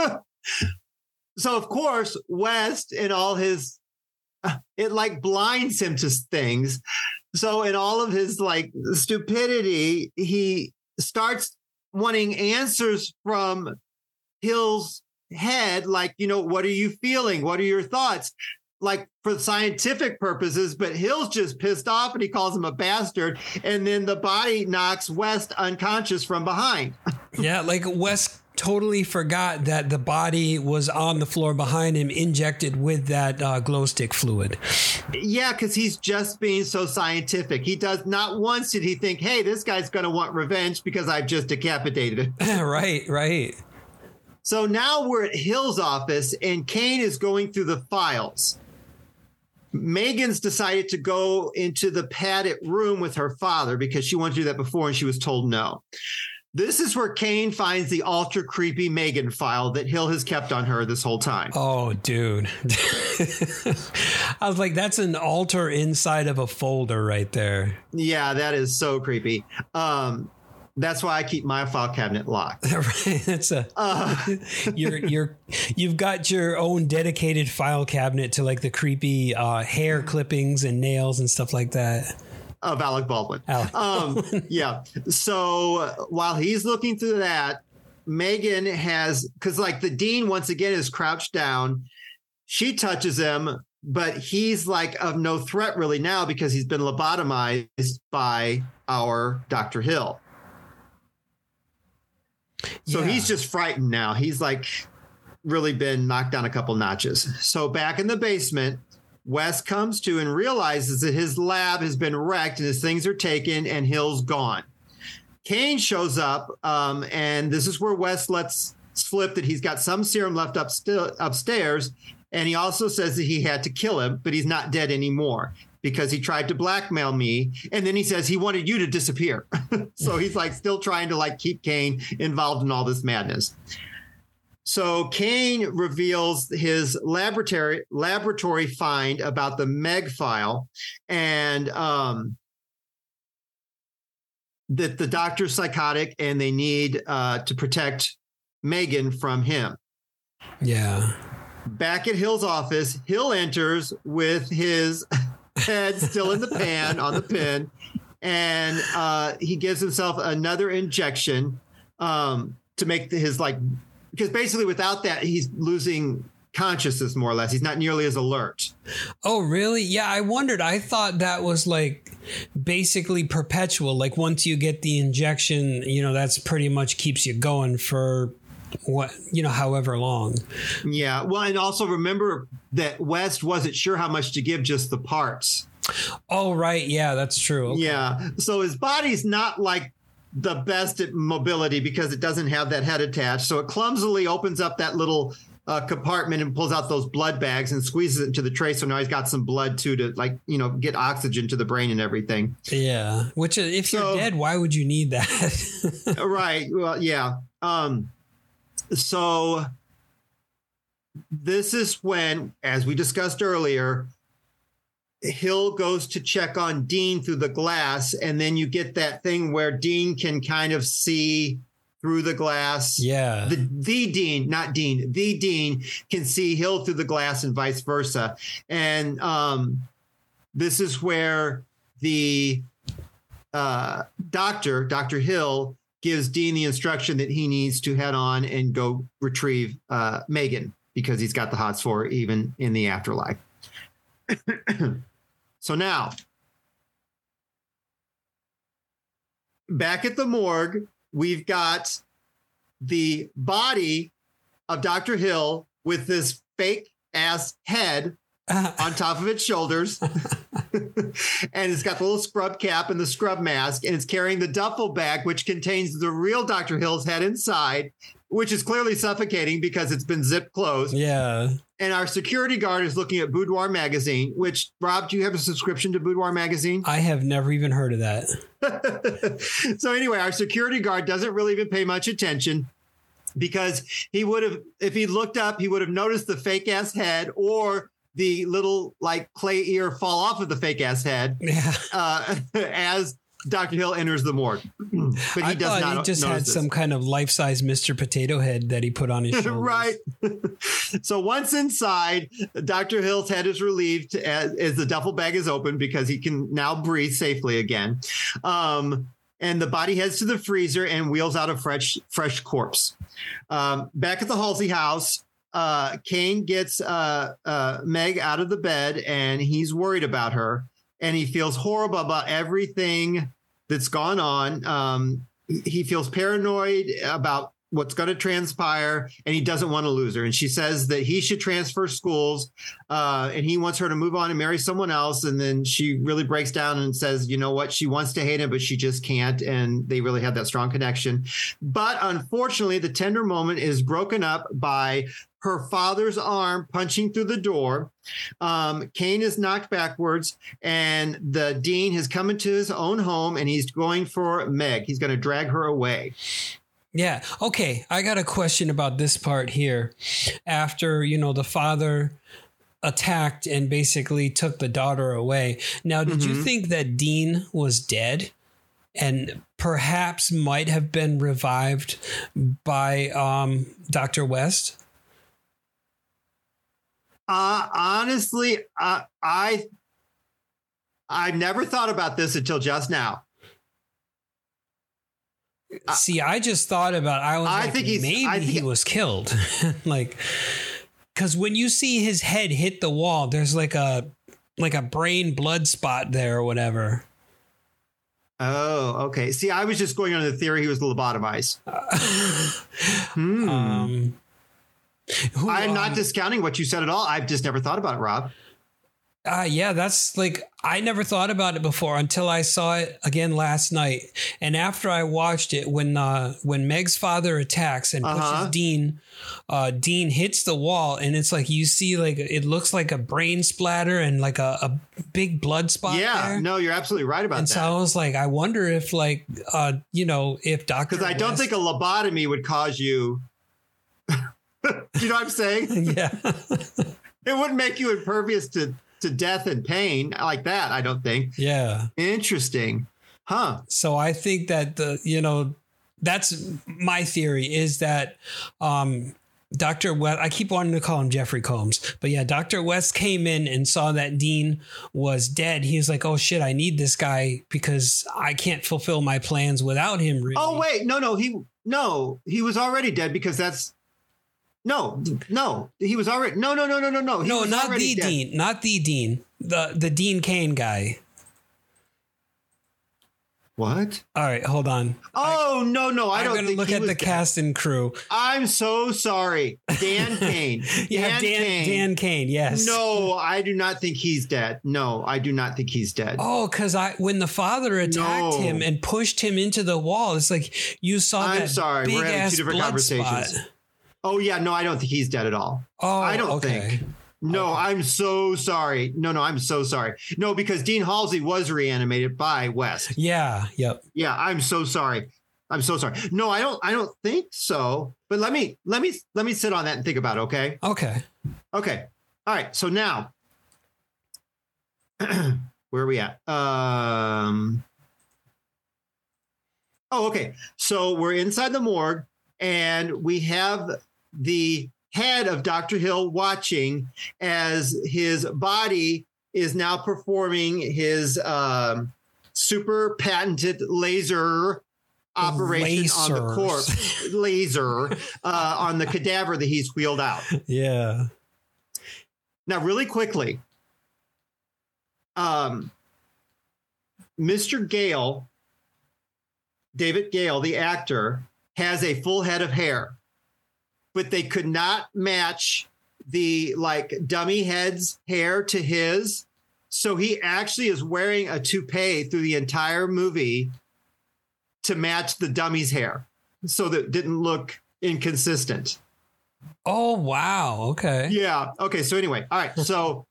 so of course West and all his, it like blinds him to things. So in all of his like stupidity, he starts wanting answers from Hill's head, like you know, what are you feeling? What are your thoughts? Like for scientific purposes, but Hill's just pissed off and he calls him a bastard. And then the body knocks West unconscious from behind. (laughs) Yeah, like West totally forgot that the body was on the floor behind him, injected with that uh, glow stick fluid. Yeah, because he's just being so scientific. He does not once did he think, hey, this guy's going to want revenge because I've just decapitated it. (laughs) right, right. So now we're at Hill's office and Cain is going through the files. Megan's decided to go into the padded room with her father because she wanted to do that before and she was told no. This is where Cain finds the ultra creepy Megan file that Hill has kept on her this whole time. Oh, dude. (laughs) I was like, that's an altar inside of a folder right there. Yeah, that is so creepy. Um, that's why I keep my file cabinet locked. (laughs) That's a Uh, (laughs) you're you're you've got your own dedicated file cabinet to like the creepy uh, hair clippings and nails and stuff like that. of Alec Baldwin. Alec Um, (laughs) yeah. So uh, while he's looking through that, Megan has because like the dean once again is crouched down. She touches him, but he's like of no threat really now because he's been lobotomized by our Dr. Hill. So Yeah. he's just frightened now. He's like really been knocked down a couple notches. So back in the basement, West comes to and realizes that his lab has been wrecked and his things are taken and Hill's gone. Cain shows up, um, and this is where West lets slip that he's got some serum left up still upstairs, and he also says that he had to kill him, but he's not dead anymore because he tried to blackmail me, and then he says he wanted you to disappear. (laughs) so he's like still trying to like keep Cain involved in all this madness. So Cain reveals his laboratory laboratory find about the Meg file, and um, that the doctor's psychotic, and they need uh, to protect Megan from him. Yeah. Back at Hill's office, Hill enters with his (laughs) head still in the pan on the pin, and uh, he gives himself another injection um, to make his like because basically without that he's losing consciousness more or less. He's not nearly as alert. Oh, really? Yeah, I wondered. I thought that was like basically perpetual. Like once you get the injection, you know, that's pretty much keeps you going for what, you know, however long. Yeah. Well, and also remember that West wasn't sure how much to give just the parts. Oh, right. Yeah, that's true. Okay. Yeah. So his body's not like the best at mobility because it doesn't have that head attached. So it clumsily opens up that little uh, compartment and pulls out those blood bags and squeezes it into the tray. So now he's got some blood too to like, you know, get oxygen to the brain and everything. Yeah. Which, if So- you're dead, why would you need that? (laughs) right. Well, yeah. Um, so this is when, as we discussed earlier, Hill goes to check on Dean through the glass, and then you get that thing where Dean can kind of see through the glass. Yeah. The the Dean, not Dean, the Dean can see Hill through the glass and vice versa. And um, this is where the uh, doctor, Dr. Hill, gives Dean the instruction that he needs to head on and go retrieve uh, Megan because he's got the hots for her even in the afterlife. (coughs) so now, back at the morgue, we've got the body of Dr. Hill with this fake ass head (laughs) on top of its shoulders. (laughs) and it's got the little scrub cap and the scrub mask, and it's carrying the duffel bag, which contains the real Dr. Hill's head inside, which is clearly suffocating because it's been zipped closed. yeah. And our security guard is looking at Boudoir magazine, which, Rob, do you have a subscription to Boudoir magazine? I have never even heard of that. (laughs) so anyway, our security guard doesn't really even pay much attention because he would have, if he looked up, he would have noticed the fake ass head or the little like clay ear fall off of the fake ass head (laughs) Yeah. uh, (laughs) as Dr. Hill enters the morgue. (clears throat) But he I does not he just had this. some kind of life size Mr. Potato Head that he put on his (laughs) shoulders. right. so once inside, Dr. Hill's head is relieved as, as the duffel bag is open because he can now breathe safely again. Um, and the body heads to the freezer and wheels out a fresh, fresh corpse. Um, back at the Halsey house, uh, Cain gets uh, uh, Meg out of the bed and he's worried about her and he feels horrible about everything that's gone on. Um, he- feels paranoid about what's going to transpire and he doesn't want to lose her and she says that he should transfer schools uh, and he wants her to move on and marry someone else. And then she really breaks down and says you know what? She wants to hate him but she just can't. And they really have that strong connection. But unfortunately the tender moment is broken up by her father's arm punching through the door. Um, Cain is knocked backwards, and the dean has come into his own home, and he's going for Meg. He's going to drag her away. Yeah. Okay. I got a question about this part here. After, you know, the father attacked and basically took the daughter away. Now, did you think that Dean was dead and perhaps might have been revived by um, Dr. West? Uh, honestly, uh, I I never thought about this until just now. See, I just thought about I was I like, think maybe I he was killed. (laughs) like cuz when you see his head hit the wall, there's like a like a brain blood spot there or whatever. Oh, okay. See, I was just going on the theory he was lobotomized. (laughs) Hmm. Um I'm not um, discounting what you said at all. I've just never thought about it, Rob. Uh, yeah, that's like I never thought about it before until I saw it again last night. And after I watched it, when uh, when Meg's father attacks and pushes Uh-huh. Dean, uh, Dean hits the wall, and it's like you see like it looks like a brain splatter and like a, a big blood spot. yeah, there. no, you're absolutely right about that. And so. I was like, I wonder if like uh, you know if Doctor Because I don't think a lobotomy would cause you. (laughs) you know what I'm saying? (laughs) yeah (laughs) It wouldn't make you impervious to to death and pain like that. I don't think. yeah. Interesting, huh? So I think that the you know that's my theory is that um Dr. West I keep wanting to call him Jeffrey Combs, but yeah, Dr. West came in and saw that Dean was dead. He was like, "Oh shit, I need this guy because I can't fulfill my plans without him." Really. Oh wait, no, no, he no, he was already dead because that's no, no, he was already no, no, no, no, no, no. He no, not the dead. Dean, not the Dean, the the Dean Cain guy. What? All right, hold on. Oh no, no, I I'm don't to think look at the dead. cast and crew. I'm so sorry, Dan (laughs) Cain. Yeah, Dan Cain. Dan Cain. Yes. No, I do not think he's dead. No, I do not think he's dead. Oh, because I when the father attacked No. him and pushed him into the wall, it's like you saw I'm that sorry, big we're having two ass different blood conversations. spot. Oh yeah, no, I don't think he's dead at all. Oh, I don't okay. think. No, I'm so sorry. No, no, I'm so sorry. No, because Dean Halsey was reanimated by West. Yeah. Yep. Yeah, I'm so sorry. I'm so sorry. No, I don't I don't think so. But let me let me let me sit on that and think about it, okay? Okay. Okay. All right. So now (clears throat) where are we at? Um, oh, okay. So we're inside the morgue, and we have the head of Dr. Hill watching as his body is now performing his um, super patented laser operation on the corpse (laughs) laser uh, on the cadaver that he's wheeled out. Yeah. Now, really quickly, um, Mr. Gale, David Gale, the actor, has a full head of hair, but they could not match the like dummy head's hair to his. So he actually is wearing a toupee through the entire movie to match the dummy's hair so that it didn't look inconsistent. Oh wow. Okay. Yeah. Okay. So anyway, all right. So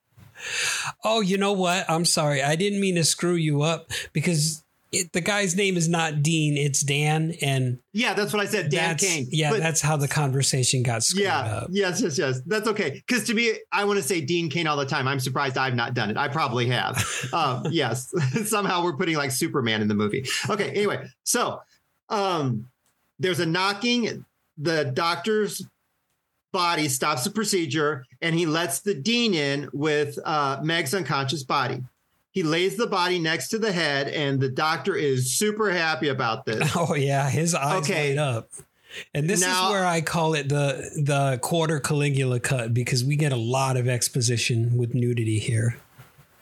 (laughs) Oh, you know what? I'm sorry. I didn't mean to screw you up because it, the guy's name is not Dean. It's Dan, and yeah, that's what I said. Dan Cain. yeah, But- that's how the conversation got screwed yeah. up. Yes. Yes. Yes. That's okay. Because to me, I want to say Dean Cain all the time. I'm surprised I've not done it. I probably have. (laughs) um, yes. (laughs) Somehow we're putting like Superman in the movie. Okay. Anyway, so um, there's a knocking. The doctor's body stops the procedure, and he lets the dean in with uh, Meg's unconscious body. He lays the body next to the head, and the doctor is super happy about this. (laughs) Oh yeah, his eyes Okay. light up. And this Now- is where I call it the the quarter Caligula cut because we get a lot of exposition with nudity here.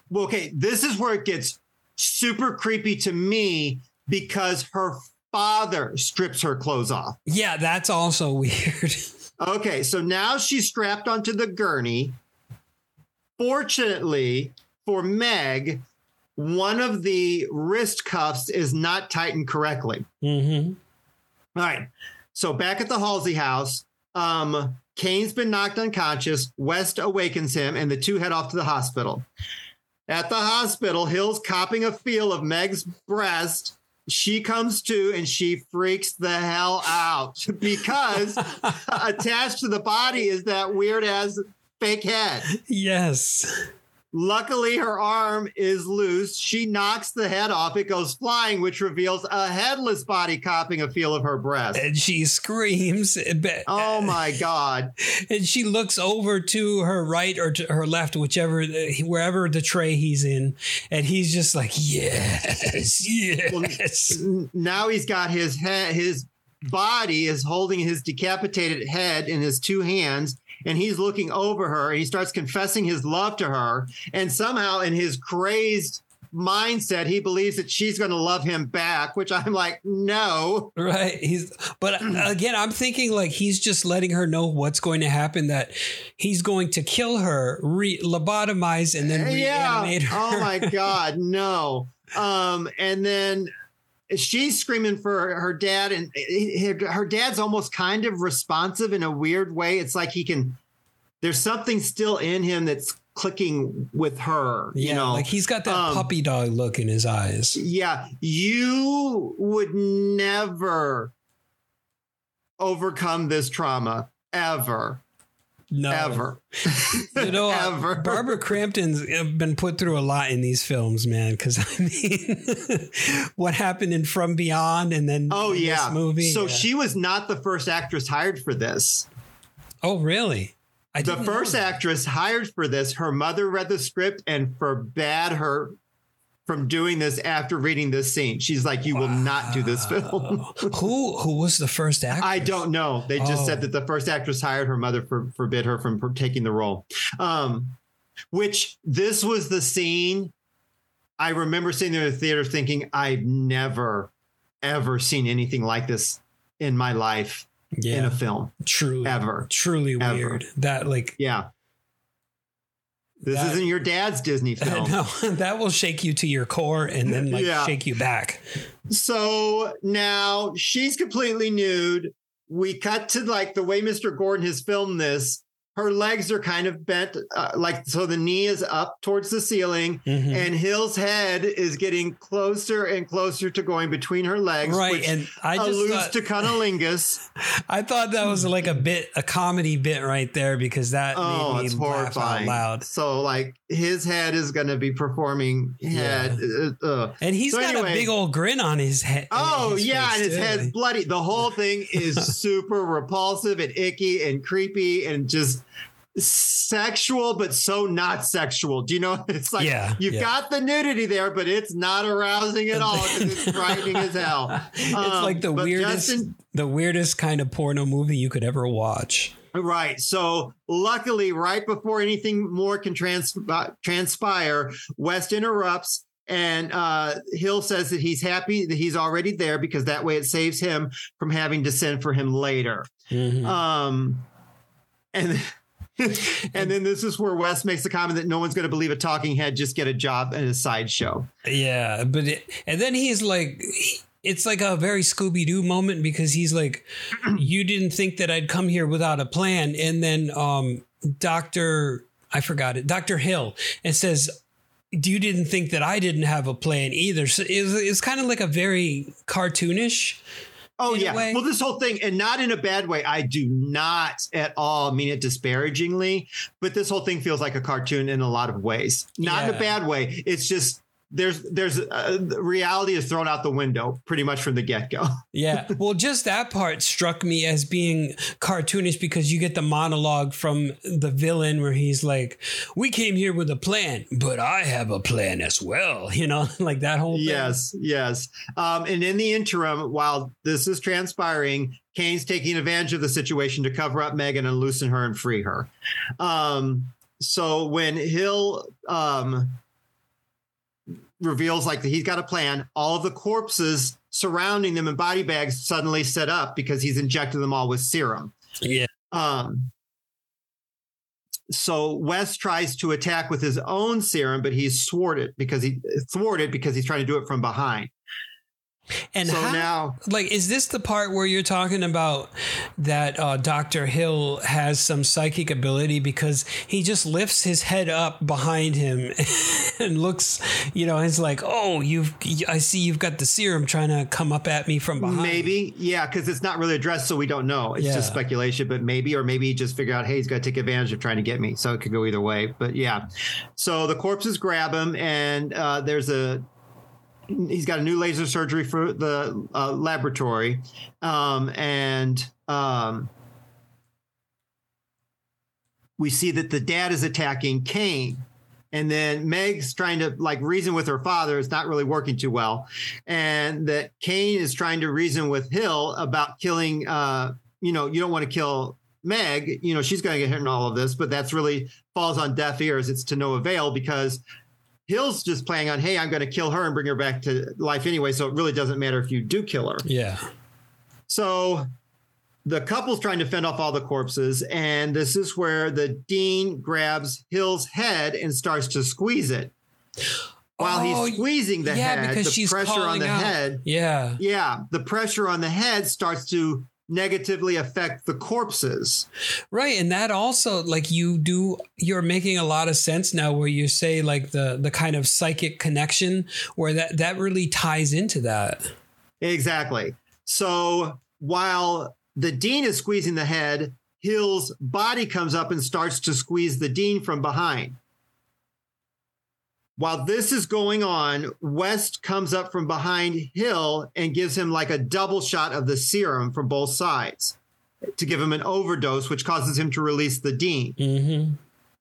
Well, okay, this is where it gets super creepy to me because her father strips her clothes off. Yeah, that's also (laughs) weird. Okay, so now she's strapped onto the gurney. Fortunately for Meg, one of the wrist cuffs is not tightened correctly. hmm All right. So back at the Halsey house, um, Cain's been knocked unconscious. West awakens him, and the two head off to the hospital. At the hospital, Hill's copping a feel of Meg's breast. She comes to and she freaks the hell out (laughs) because (laughs) attached to the body is that weird ass fake head. Yes. Luckily, her arm is loose. She knocks the head off. It goes flying, which reveals a headless body copping a feel of her breast. And she screams. (laughs) Oh my God. And she looks over to her right or to her left, whichever, wherever the tray he's in. And he's just like, yes, (laughs) yes. N- Now he's got his head, his body is holding his decapitated head in his two hands. And he's looking over her and he starts confessing his love to her. And somehow, in his crazed mindset, he believes that she's going to love him back, which I'm like, no. Right. He's, but (clears throat) again, I'm thinking like he's just letting her know what's going to happen. That he's going to kill her, re- lobotomize, and then reanimate her. Oh my (laughs) God, no. Um, and then she's screaming for her dad, and her dad's almost kind of responsive in a weird way. It's like he can. There's something still in him that's clicking with her. Yeah, you know, like he's got that Um, puppy dog look in his eyes. Yeah, you would never overcome this trauma ever, No, ever. (laughs) You know, uh, Ever. Barbara Crampton's been put through a lot in these films, man. Because (laughs) I mean, what happened in From Beyond, and then Oh this yeah, movie. So yeah. she was not the first actress hired for this. Oh really? I The first actress hired for this, her mother read the script and forbade her from doing this after reading this scene. She's like, "You will not do this film." (laughs) who who was the first actor? I don't know. They just Oh. said that the first actress hired her mother for forbid her from taking the role. Um, which this was the scene. I remember sitting there in the theater thinking, I've never, ever seen anything like this in my life in a film. truly, ever. truly Ever. weird. That like Yeah. This isn't your dad's Disney (laughs) film. no, (laughs) that will shake you to your core and then like Yeah. shake you back. So now she's completely nude. We cut to like the way Mr. Gordon has filmed this. Her legs are kind of bent, uh, like so the knee is up towards the ceiling, Mhm. and Hill's head is getting closer and closer to going between her legs, Right, which and I just alludes thought- to cunnilingus. (laughs) I thought that was like a bit a comedy bit right there because that Oh, made me it's laugh out horrifying. loud. So, like, his head is going to be performing head. uh, uh. And he's So got anyway- a big old grin on his head. Oh his yeah, and his too. head's bloody. The whole thing is (laughs) super repulsive and icky and creepy and just sexual, but so not sexual. Do you know? (laughs) It's like Yeah, you've yeah. got the nudity there, but it's not arousing at all it's frightening as hell. (laughs) It's Um, like the weirdest, Justin- the weirdest kind of porno movie you could ever watch. Right. So luckily, right before anything more can trans- uh, transpire, West interrupts and uh, Hill says that he's happy that he's already there because that way it saves him from having to send for him later. Mhm. Um, and (laughs) and then this is where West makes the comment that no one's going to believe a talking head just get a job in a sideshow. Yeah, but it, and then he's like, it's like a very Scooby Doo moment because he's like, (clears throat) you didn't think that I'd come here without a plan, and then um, Doctor, I forgot it, Doctor Hill, and says. You didn't think that I didn't have a plan either. So it's, it's kind of like a very cartoonish. Oh yeah. Well, this whole thing, and not in a bad way. I do not at all mean it disparagingly, but this whole thing feels like a cartoon in a lot of ways. Not in a bad way. It's just there's there's uh, reality is thrown out the window pretty much from the get go. (laughs) Yeah. Well, just that part struck me as being cartoonish because you get the monologue from the villain where he's like, We came here with a plan, but I have a plan as well. (laughs) You know, like that whole thing. Yes, yes. Um, and in the interim, while this is transpiring, Cain's taking advantage of the situation to cover up Megan and loosen her and free her. Um, so when Hill um, reveals like that he's got a plan, all of the corpses surrounding them in body bags suddenly set up because he's injected them all with serum. Yeah. Um, so West tries to attack with his own serum, but he's thwarted because he thwarted because he's trying to do it from behind. And so how, now, like, is this the part where you're talking about that uh, Dr. Hill has some psychic ability because he just lifts his head up behind him (laughs) and looks, you know, he's like, oh, you've, I see you've got the serum trying to come up at me from behind. maybe, yeah, because it's not really addressed, so we don't know. It's Yeah. just speculation, but maybe, or maybe he just figured out, hey, he's got to take advantage of trying to get me. So it could go either way. But yeah, so the corpses grab him, and uh, there's a he's got a new laser surgery for the uh, laboratory, um, and um, we see that the dad is attacking Cain. And then Meg's trying to like reason with her father. It's not really working too well. And that Cain is trying to reason with Hill about killing, uh, you know, you don't want to kill Meg. You know, she's going to get hit in all of this, but that's really falls on deaf ears. It's to no avail because Hill's just playing on, hey, I'm going to kill her and bring her back to life anyway. So it really doesn't matter if you do kill her. Yeah. So the couple's trying to fend off all the corpses, and this is where the dean grabs Hill's head and starts to squeeze it. While Oh, he's squeezing the yeah, head, because the she's pressure on the out. head, Yeah. yeah, the pressure on the head starts to negatively affect the corpses. Right. And that also like you do you're making a lot of sense now where you say like the the kind of psychic connection where that that really ties into that. Exactly. So while the dean is squeezing the head, Hill's body comes up and starts to squeeze the dean from behind. While this is going on, West comes up from behind Hill and gives him like a double shot of the serum from both sides to give him an overdose, which causes him to release the dean, Mhm.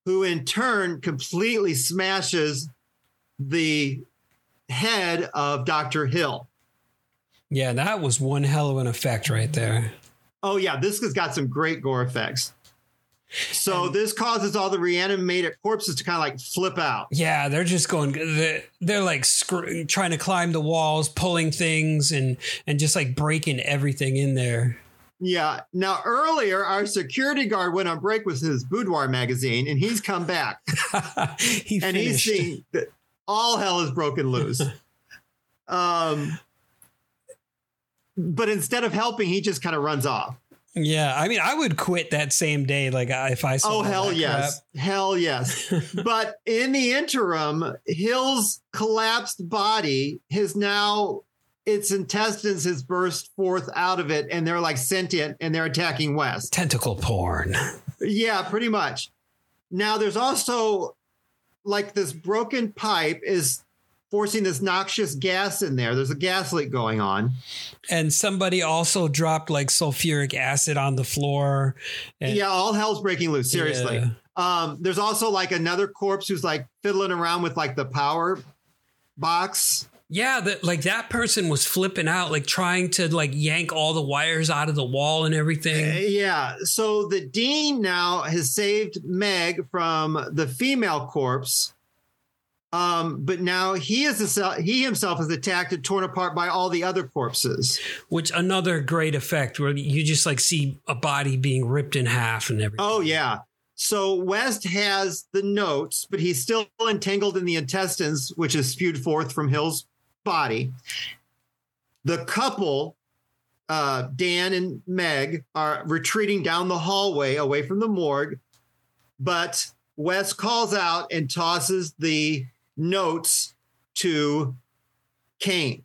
who in turn completely smashes the head of Dr. Hill. Yeah, that was one hell of an effect right there. Oh yeah, this has got some great gore effects. So this causes all the reanimated corpses to kind of like flip out. Yeah, they're just going. They're, they're like scr- trying to climb the walls, pulling things, and and just like breaking everything in there. Yeah. Now earlier, our security guard went on break with his boudoir magazine, and he's come back, (laughs) he and finished. he's seeing that all hell is broken loose. (laughs) um, but instead of helping, he just kind of runs off. Yeah, I mean, I would quit that same day. Like uh, if I saw. Oh hell yes, crap. hell yes. (laughs) but in the interim, Hill's collapsed body has now its intestines has burst forth out of it, and they're like sentient, and they're attacking West. Tentacle porn. Yeah, pretty much. Now there's also like this broken pipe is forcing this noxious gas in there. There's a gas leak going on. And somebody also dropped like sulfuric acid on the floor. And yeah, all hell's breaking loose. Seriously. Yeah. Um, there's also like another corpse who's like fiddling around with like the power box. Yeah, that like that person was flipping out, like trying to like yank all the wires out of the wall and Uh, everything. Yeah. So the dean now has saved Meg from the female corpse. Um, but now he is a, he himself is attacked and torn apart by all the other corpses. Which another great effect where you just like see a body being ripped in half and everything. Oh yeah. So West has the notes, but he's still entangled in the intestines, which is spewed forth from Hill's body. The couple, uh, Dan and Meg, are retreating down the hallway away from the morgue, but West calls out and tosses the notes to Cain.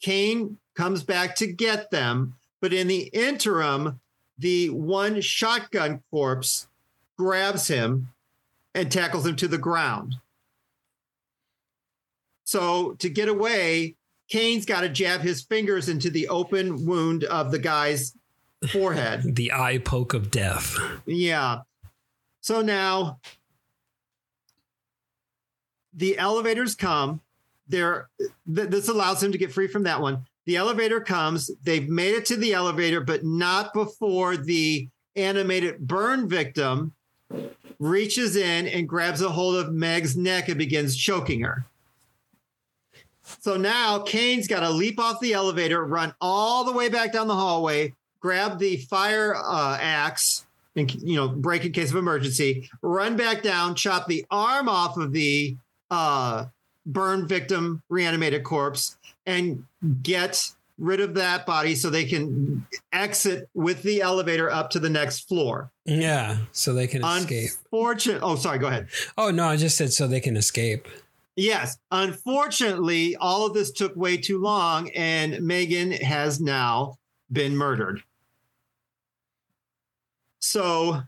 Cain comes back to get them, but in the interim, the one shotgun corpse grabs him and tackles him to the ground. So to get away, Cain's got to jab his fingers into the open wound of the guy's forehead. (laughs) The eye poke of death. Yeah. So now the elevators come. There, th- this allows him to get free from that one. The elevator comes. They've made it to the elevator, but not before the animated burn victim reaches in and grabs a hold of Meg's neck and begins choking her. So now Cain's got to leap off the elevator, run all the way back down the hallway, grab the fire uh, axe, and you know break in case of emergency. Run back down, chop the arm off of the uh, burn victim reanimated corpse, and get rid of that body so they can exit with the elevator up to the next floor. Yeah, so they can escape. Unfortunate. Oh, sorry. Go ahead. Oh no, I just said so they can escape. Yes. Unfortunately, all of this took way too long, and Megan has now been murdered. So,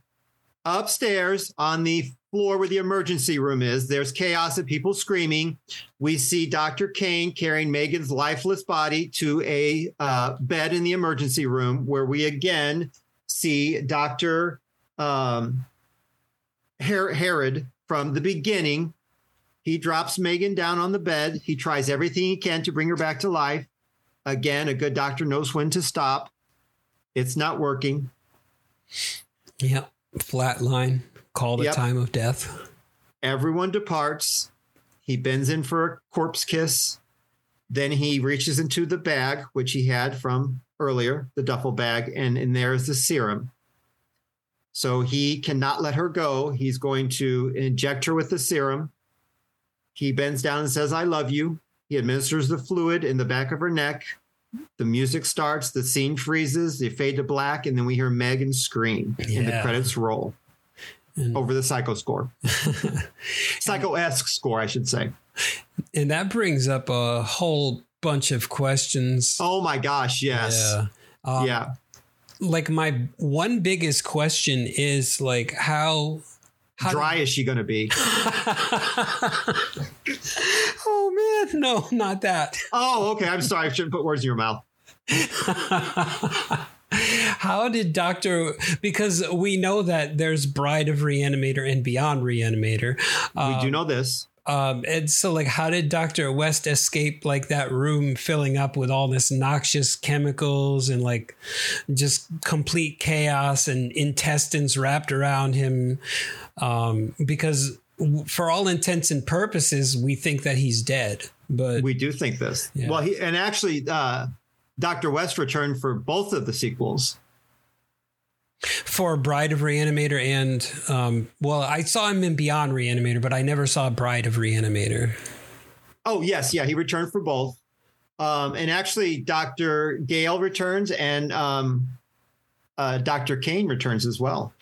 upstairs on the floor where the emergency room is, there's chaos and people screaming. We see Dr. Cain carrying Megan's lifeless body to a uh, bed in the emergency room, where we again see Dr. Um, Her- Herod from the beginning he drops Megan down on the bed. He tries everything he can to bring her back to life. Again, a good doctor knows when to stop. It's not working. Yep. Flat line. Call the Yep. time of death. Everyone departs. He bends in for a corpse kiss. Then he reaches into the bag, which he had from earlier, the duffel bag, and in there is the serum. So he cannot let her go. He's going to inject her with the serum. He bends down and says, I love you. He administers the fluid in the back of her neck. The music starts, the scene freezes, they fade to black, and then we hear Megan scream, and the credits roll And, over the psycho score. (laughs) Psycho esque score, I should say. and that brings up a whole bunch of questions. Oh my gosh, yes. Yeah. Um, yeah. Like my one biggest question is like how how Dry is she going to be? (laughs) oh man, no, not that. Oh, okay. I'm sorry. I shouldn't put words in your mouth. (laughs) How did Doctor? Because we know that there's Bride of Reanimator and Beyond Reanimator. We do know this. Um, and so, like, how did Doctor West escape like that room filling up with all this noxious chemicals and like just complete chaos and intestines wrapped around him? Um, because for all intents and purposes, we think that he's dead, but We do think this. Yeah. Well, he and actually, uh, Dr. West returned for both of the sequels. For Bride of Reanimator and um, well, I saw him in Beyond Reanimator, but I never saw Bride of Reanimator. Oh, yes. Yeah. He returned for both. Um, and actually, Dr. Gale returns and um, uh, Dr. Cain returns as well.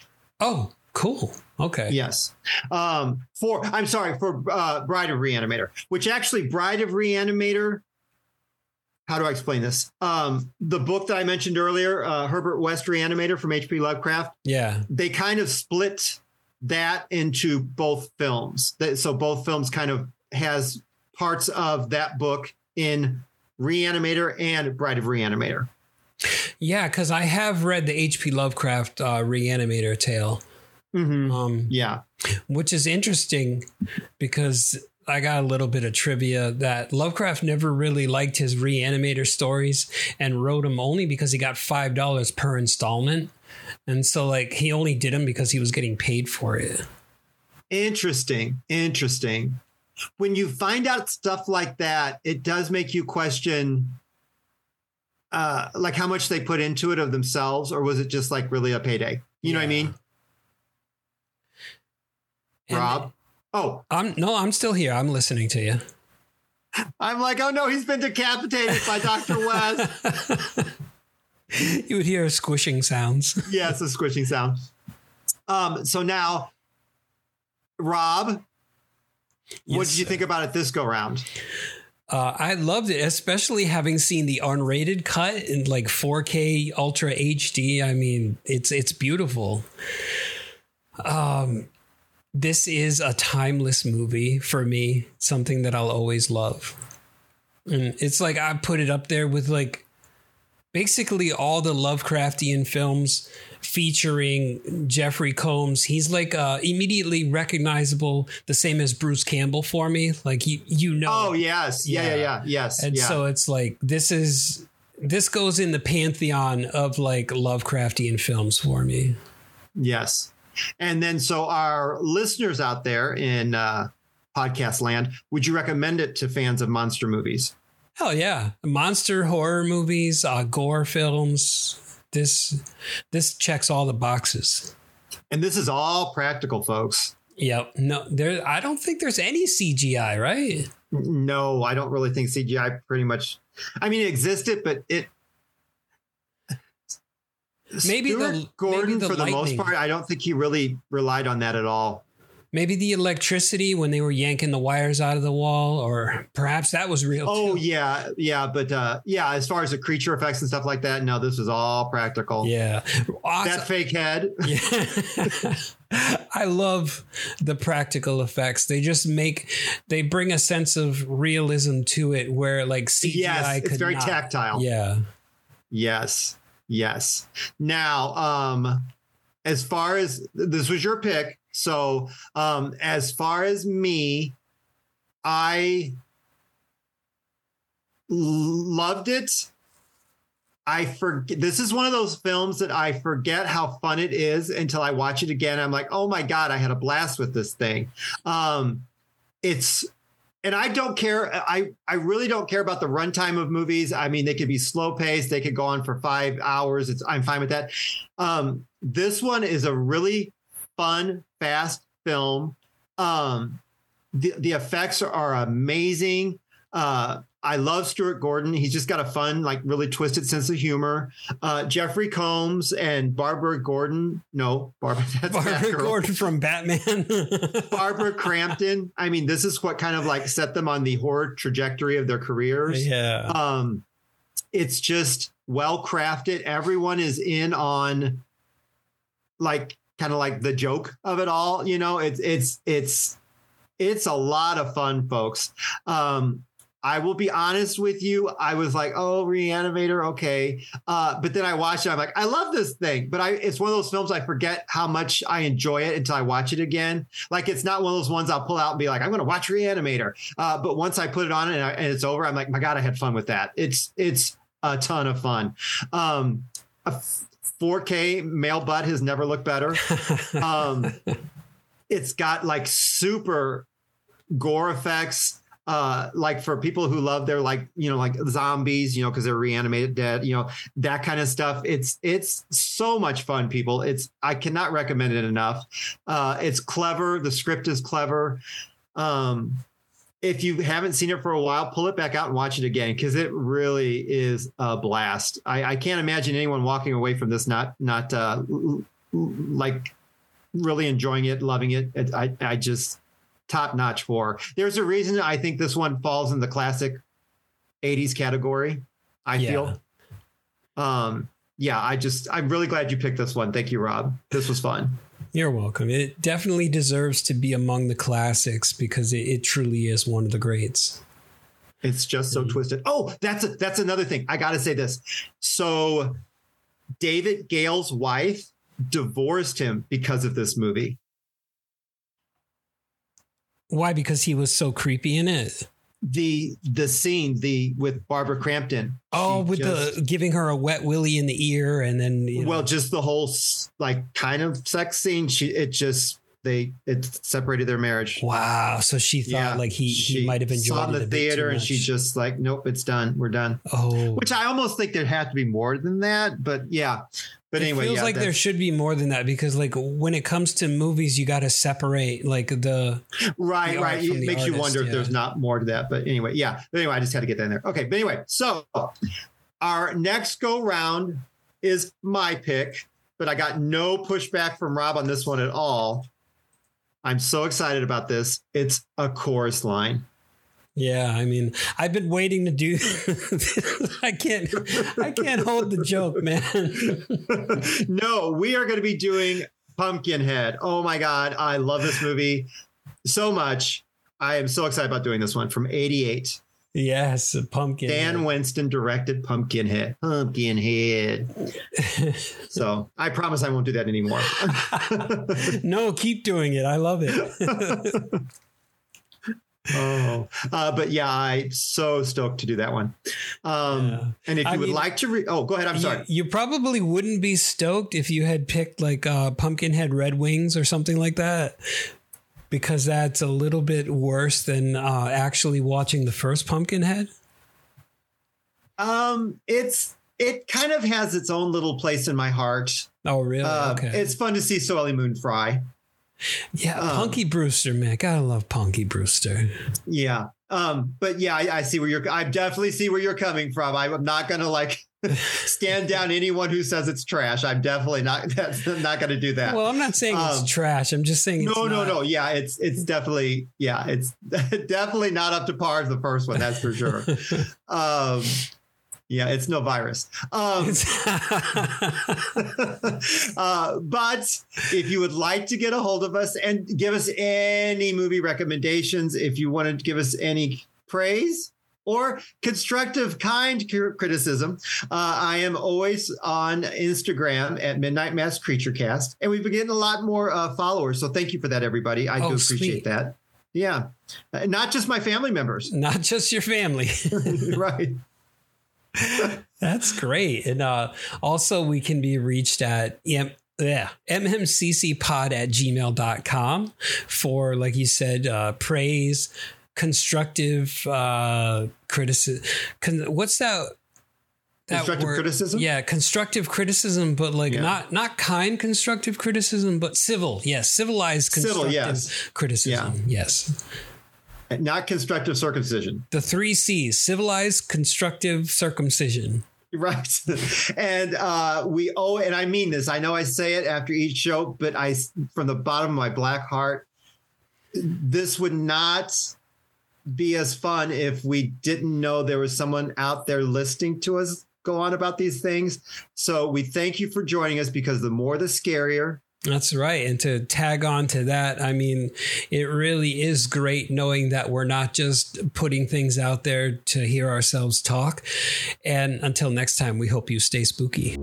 Oh, cool. Okay. Yes. Um, for I'm sorry for uh, Bride of Reanimator, which actually Bride of Reanimator. How do I explain this? Um, the book that I mentioned earlier, uh, Herbert West Reanimator from H.P. Lovecraft. Yeah. They kind of split that into both films. So both films kind of has parts of that book in Reanimator and Bride of Reanimator. Yeah, because I have read the H.P. Lovecraft uh, Reanimator tale. Mm-hmm. Um, yeah, which is interesting because I got a little bit of trivia that Lovecraft never really liked his Reanimator stories and wrote them only because he got five dollars per installment, and so like he only did them because he was getting paid for it. Interesting, interesting. When you find out stuff like that, it does make you question uh, like how much they put into it of themselves, or was it just like really a payday? You yeah. know what I mean? And Rob? Oh, I'm no, I'm still here. I'm listening to you. I'm like, oh no, he's been decapitated by Dr. West. (laughs) you would hear squishing sounds. yes, a squishing sound. Um, so now, Rob, yes, what did you think about it this go round? Uh, I loved it, especially having seen the unrated cut in like 4K Ultra HD. I mean, it's it's beautiful. Um, this is a timeless movie for me, something that I'll always love. And it's like I put it up there with like basically all the Lovecraftian films featuring Jeffrey Combs. He's like uh, immediately recognizable, the same as Bruce Campbell for me. Like you, you know. Oh yes, yeah, yeah, yeah, yeah. yes. And yeah. so it's like this is this goes in the pantheon of like Lovecraftian films for me. Yes, and then, so our listeners out there in uh, podcast land, would you recommend it to fans of monster movies? Hell yeah, monster horror movies, uh, gore films. This this checks all the boxes. And this is all practical, folks. Yep. No, there. I don't think there's any CGI, right? No, I don't really think CGI pretty much. I mean, it existed, but it maybe Stuart the Gordon maybe the for the most part, I don't think he really relied on that at all. Maybe the electricity when they were yanking the wires out of the wall, or perhaps that was real. Oh too. yeah, yeah, but uh, yeah, as far as the creature effects and stuff like that, no, this is all practical. Yeah, awesome. that fake head. (laughs) Yeah. (laughs) I love the practical effects. They just make they bring a sense of realism to it, where like CGI yes, it's very not. tactile. Yeah. Yes. Yes. Now, um, as far as this was your pick, so um, as far as me, I loved it. I forget. This is one of those films that I forget how fun it is until I watch it again. I'm like, oh my god, I had a blast with this thing. Um, it's and I don't care. I I really don't care about the runtime of movies. I mean, they could be slow paced. They could go on for five hours. It's I'm fine with that. Um, this one is a really fun, fast film. Um, the the effects are, are amazing. Uh, I love Stuart Gordon. He's just got a fun, like really twisted sense of humor. Uh, Jeffrey Combs and Barbara Gordon. No, Barbara. (laughs) That's Barbara Gordon from Batman. (laughs) Barbara Crampton. I mean, this is what kind of like set them on the horror trajectory of their careers. Yeah. Um, it's just well crafted. Everyone is in on like kind of like the joke of it all. You know, it's it's it's it's a lot of fun, folks. Um, I will be honest with you. I was like, oh, Reanimator, okay. Uh, but then I watched it. I'm like, I love this thing. But I, it's one of those films I forget how much I enjoy it until I watch it again. Like it's not one of those ones I'll pull out and be like, I'm going to watch Reanimator. Uh, but once I put it on and, I, and, it's over, I'm like, my God, I had fun with that. It's it's a ton of fun. Um, a 4K male butt has never looked better. (laughs) Um, it's got like super gore effects uh like for people who love their like you know like zombies you know because they're reanimated dead you know that kind of stuff it's it's so much fun people it's i cannot recommend it enough uh it's clever the script is clever um if you haven't seen it for a while, pull it back out and watch it again because it really is a blast. I, I, can't imagine anyone walking away from this not not uh, like really enjoying it, loving it. I, I just top notch for. There's a reason I think this one falls in the classic 80s category. I yeah. feel. Um, yeah, I just I'm really glad you picked this one. Thank you, Rob. This was fun. You're welcome. It definitely deserves to be among the classics because it, it truly is one of the greats. It's just so mm-hmm. twisted. Oh, that's a, that's another thing. I got to say this. So, David Gale's wife divorced him because of this movie. Why? Because he was so creepy in it the the scene the with Barbara Crampton. Oh, with just, the giving her a wet willy in the ear, and then you know. well, just the whole like kind of sex scene. She it just they it separated their marriage. Wow. So she thought yeah, like he he might have enjoyed saw the theater, and she just like nope, it's done. We're done. Oh, which I almost think there had to be more than that, but yeah. But anyway, it anyway, feels yeah, like there should be more than that because, like, when it comes to movies, you got to separate like the right, the right. It makes artist, you wonder yeah. if there's not more to that. But anyway, yeah. But anyway, I just had to get that in there. Okay, but anyway, so our next go round is my pick, but I got no pushback from Rob on this one at all. I'm so excited about this. It's a chorus line. Yeah, I mean, I've been waiting to do. (laughs) I can't, I can't hold the joke, man. (laughs) no, we are going to be doing Pumpkinhead. Oh my god, I love this movie so much. I am so excited about doing this one from '88. Yes, Pumpkin. Stan Winston directed Pumpkinhead. Pumpkinhead. (laughs) so I promise I won't do that anymore. (laughs) no, keep doing it. I love it (laughs) oh, uh, but yeah, I'm so stoked to do that one. Um, yeah. And if you I would mean, like to, re- oh, go ahead. I'm sorry. You, probably wouldn't be stoked if you had picked like uh, Pumpkinhead Red Wings or something like that, because that's a little bit worse than uh, actually watching the first Pumpkinhead. Um, it's it kind of has its own little place in my heart. Oh, really? Uh, okay. It's fun to see Soleil Moon Frye. Yeah, um, Punky Brewster, man. Gotta love Punky Brewster. Yeah. Um, but yeah, I, I, see where you're I definitely see where you're coming from. I'm not gonna like stand down anyone who says it's trash. I'm definitely not (laughs) that's not gonna do that. Well, I'm not saying um, it's trash. I'm just saying No, no, not. no. Yeah, it's it's definitely yeah, it's (laughs) definitely not up to par as the first one, that's for sure. (laughs) um yeah, it's no virus. Um, uh, but if you would like to get a hold of us and give us any movie recommendations, if you want to give us any praise, or constructive, kind criticism. Uh, I am always on Instagram at Midnight Mass Creature Cast, and we've been getting a lot more uh, followers. So thank you for that, everybody. I oh, do appreciate sweet. that. Yeah, uh, not just my family members, (laughs) not just your family, (laughs) (laughs) right. That's great. And uh, also, we can be reached at yeah, yeah, mmccpod at gmail.com for, like you said, uh, praise, constructive uh, criticism. Con- what's that? That constructive word? criticism yeah constructive criticism but like yeah. not not kind constructive criticism but civil yes civilized constructive civil, yes. criticism yeah. yes not constructive circumcision. The three C's civilized, constructive circumcision. (laughs) Right. and uh, we owe, and I mean this, I know I say it after each show, but I, from the bottom of my black heart, this would not be as fun if we didn't know there was someone out there listening to us go on about these things. So we thank you for joining us because the more the scarier, that's right. And to tag on to that, I mean, it really is great knowing that we're not just putting things out there to hear ourselves talk. And until next time, we hope you stay spooky.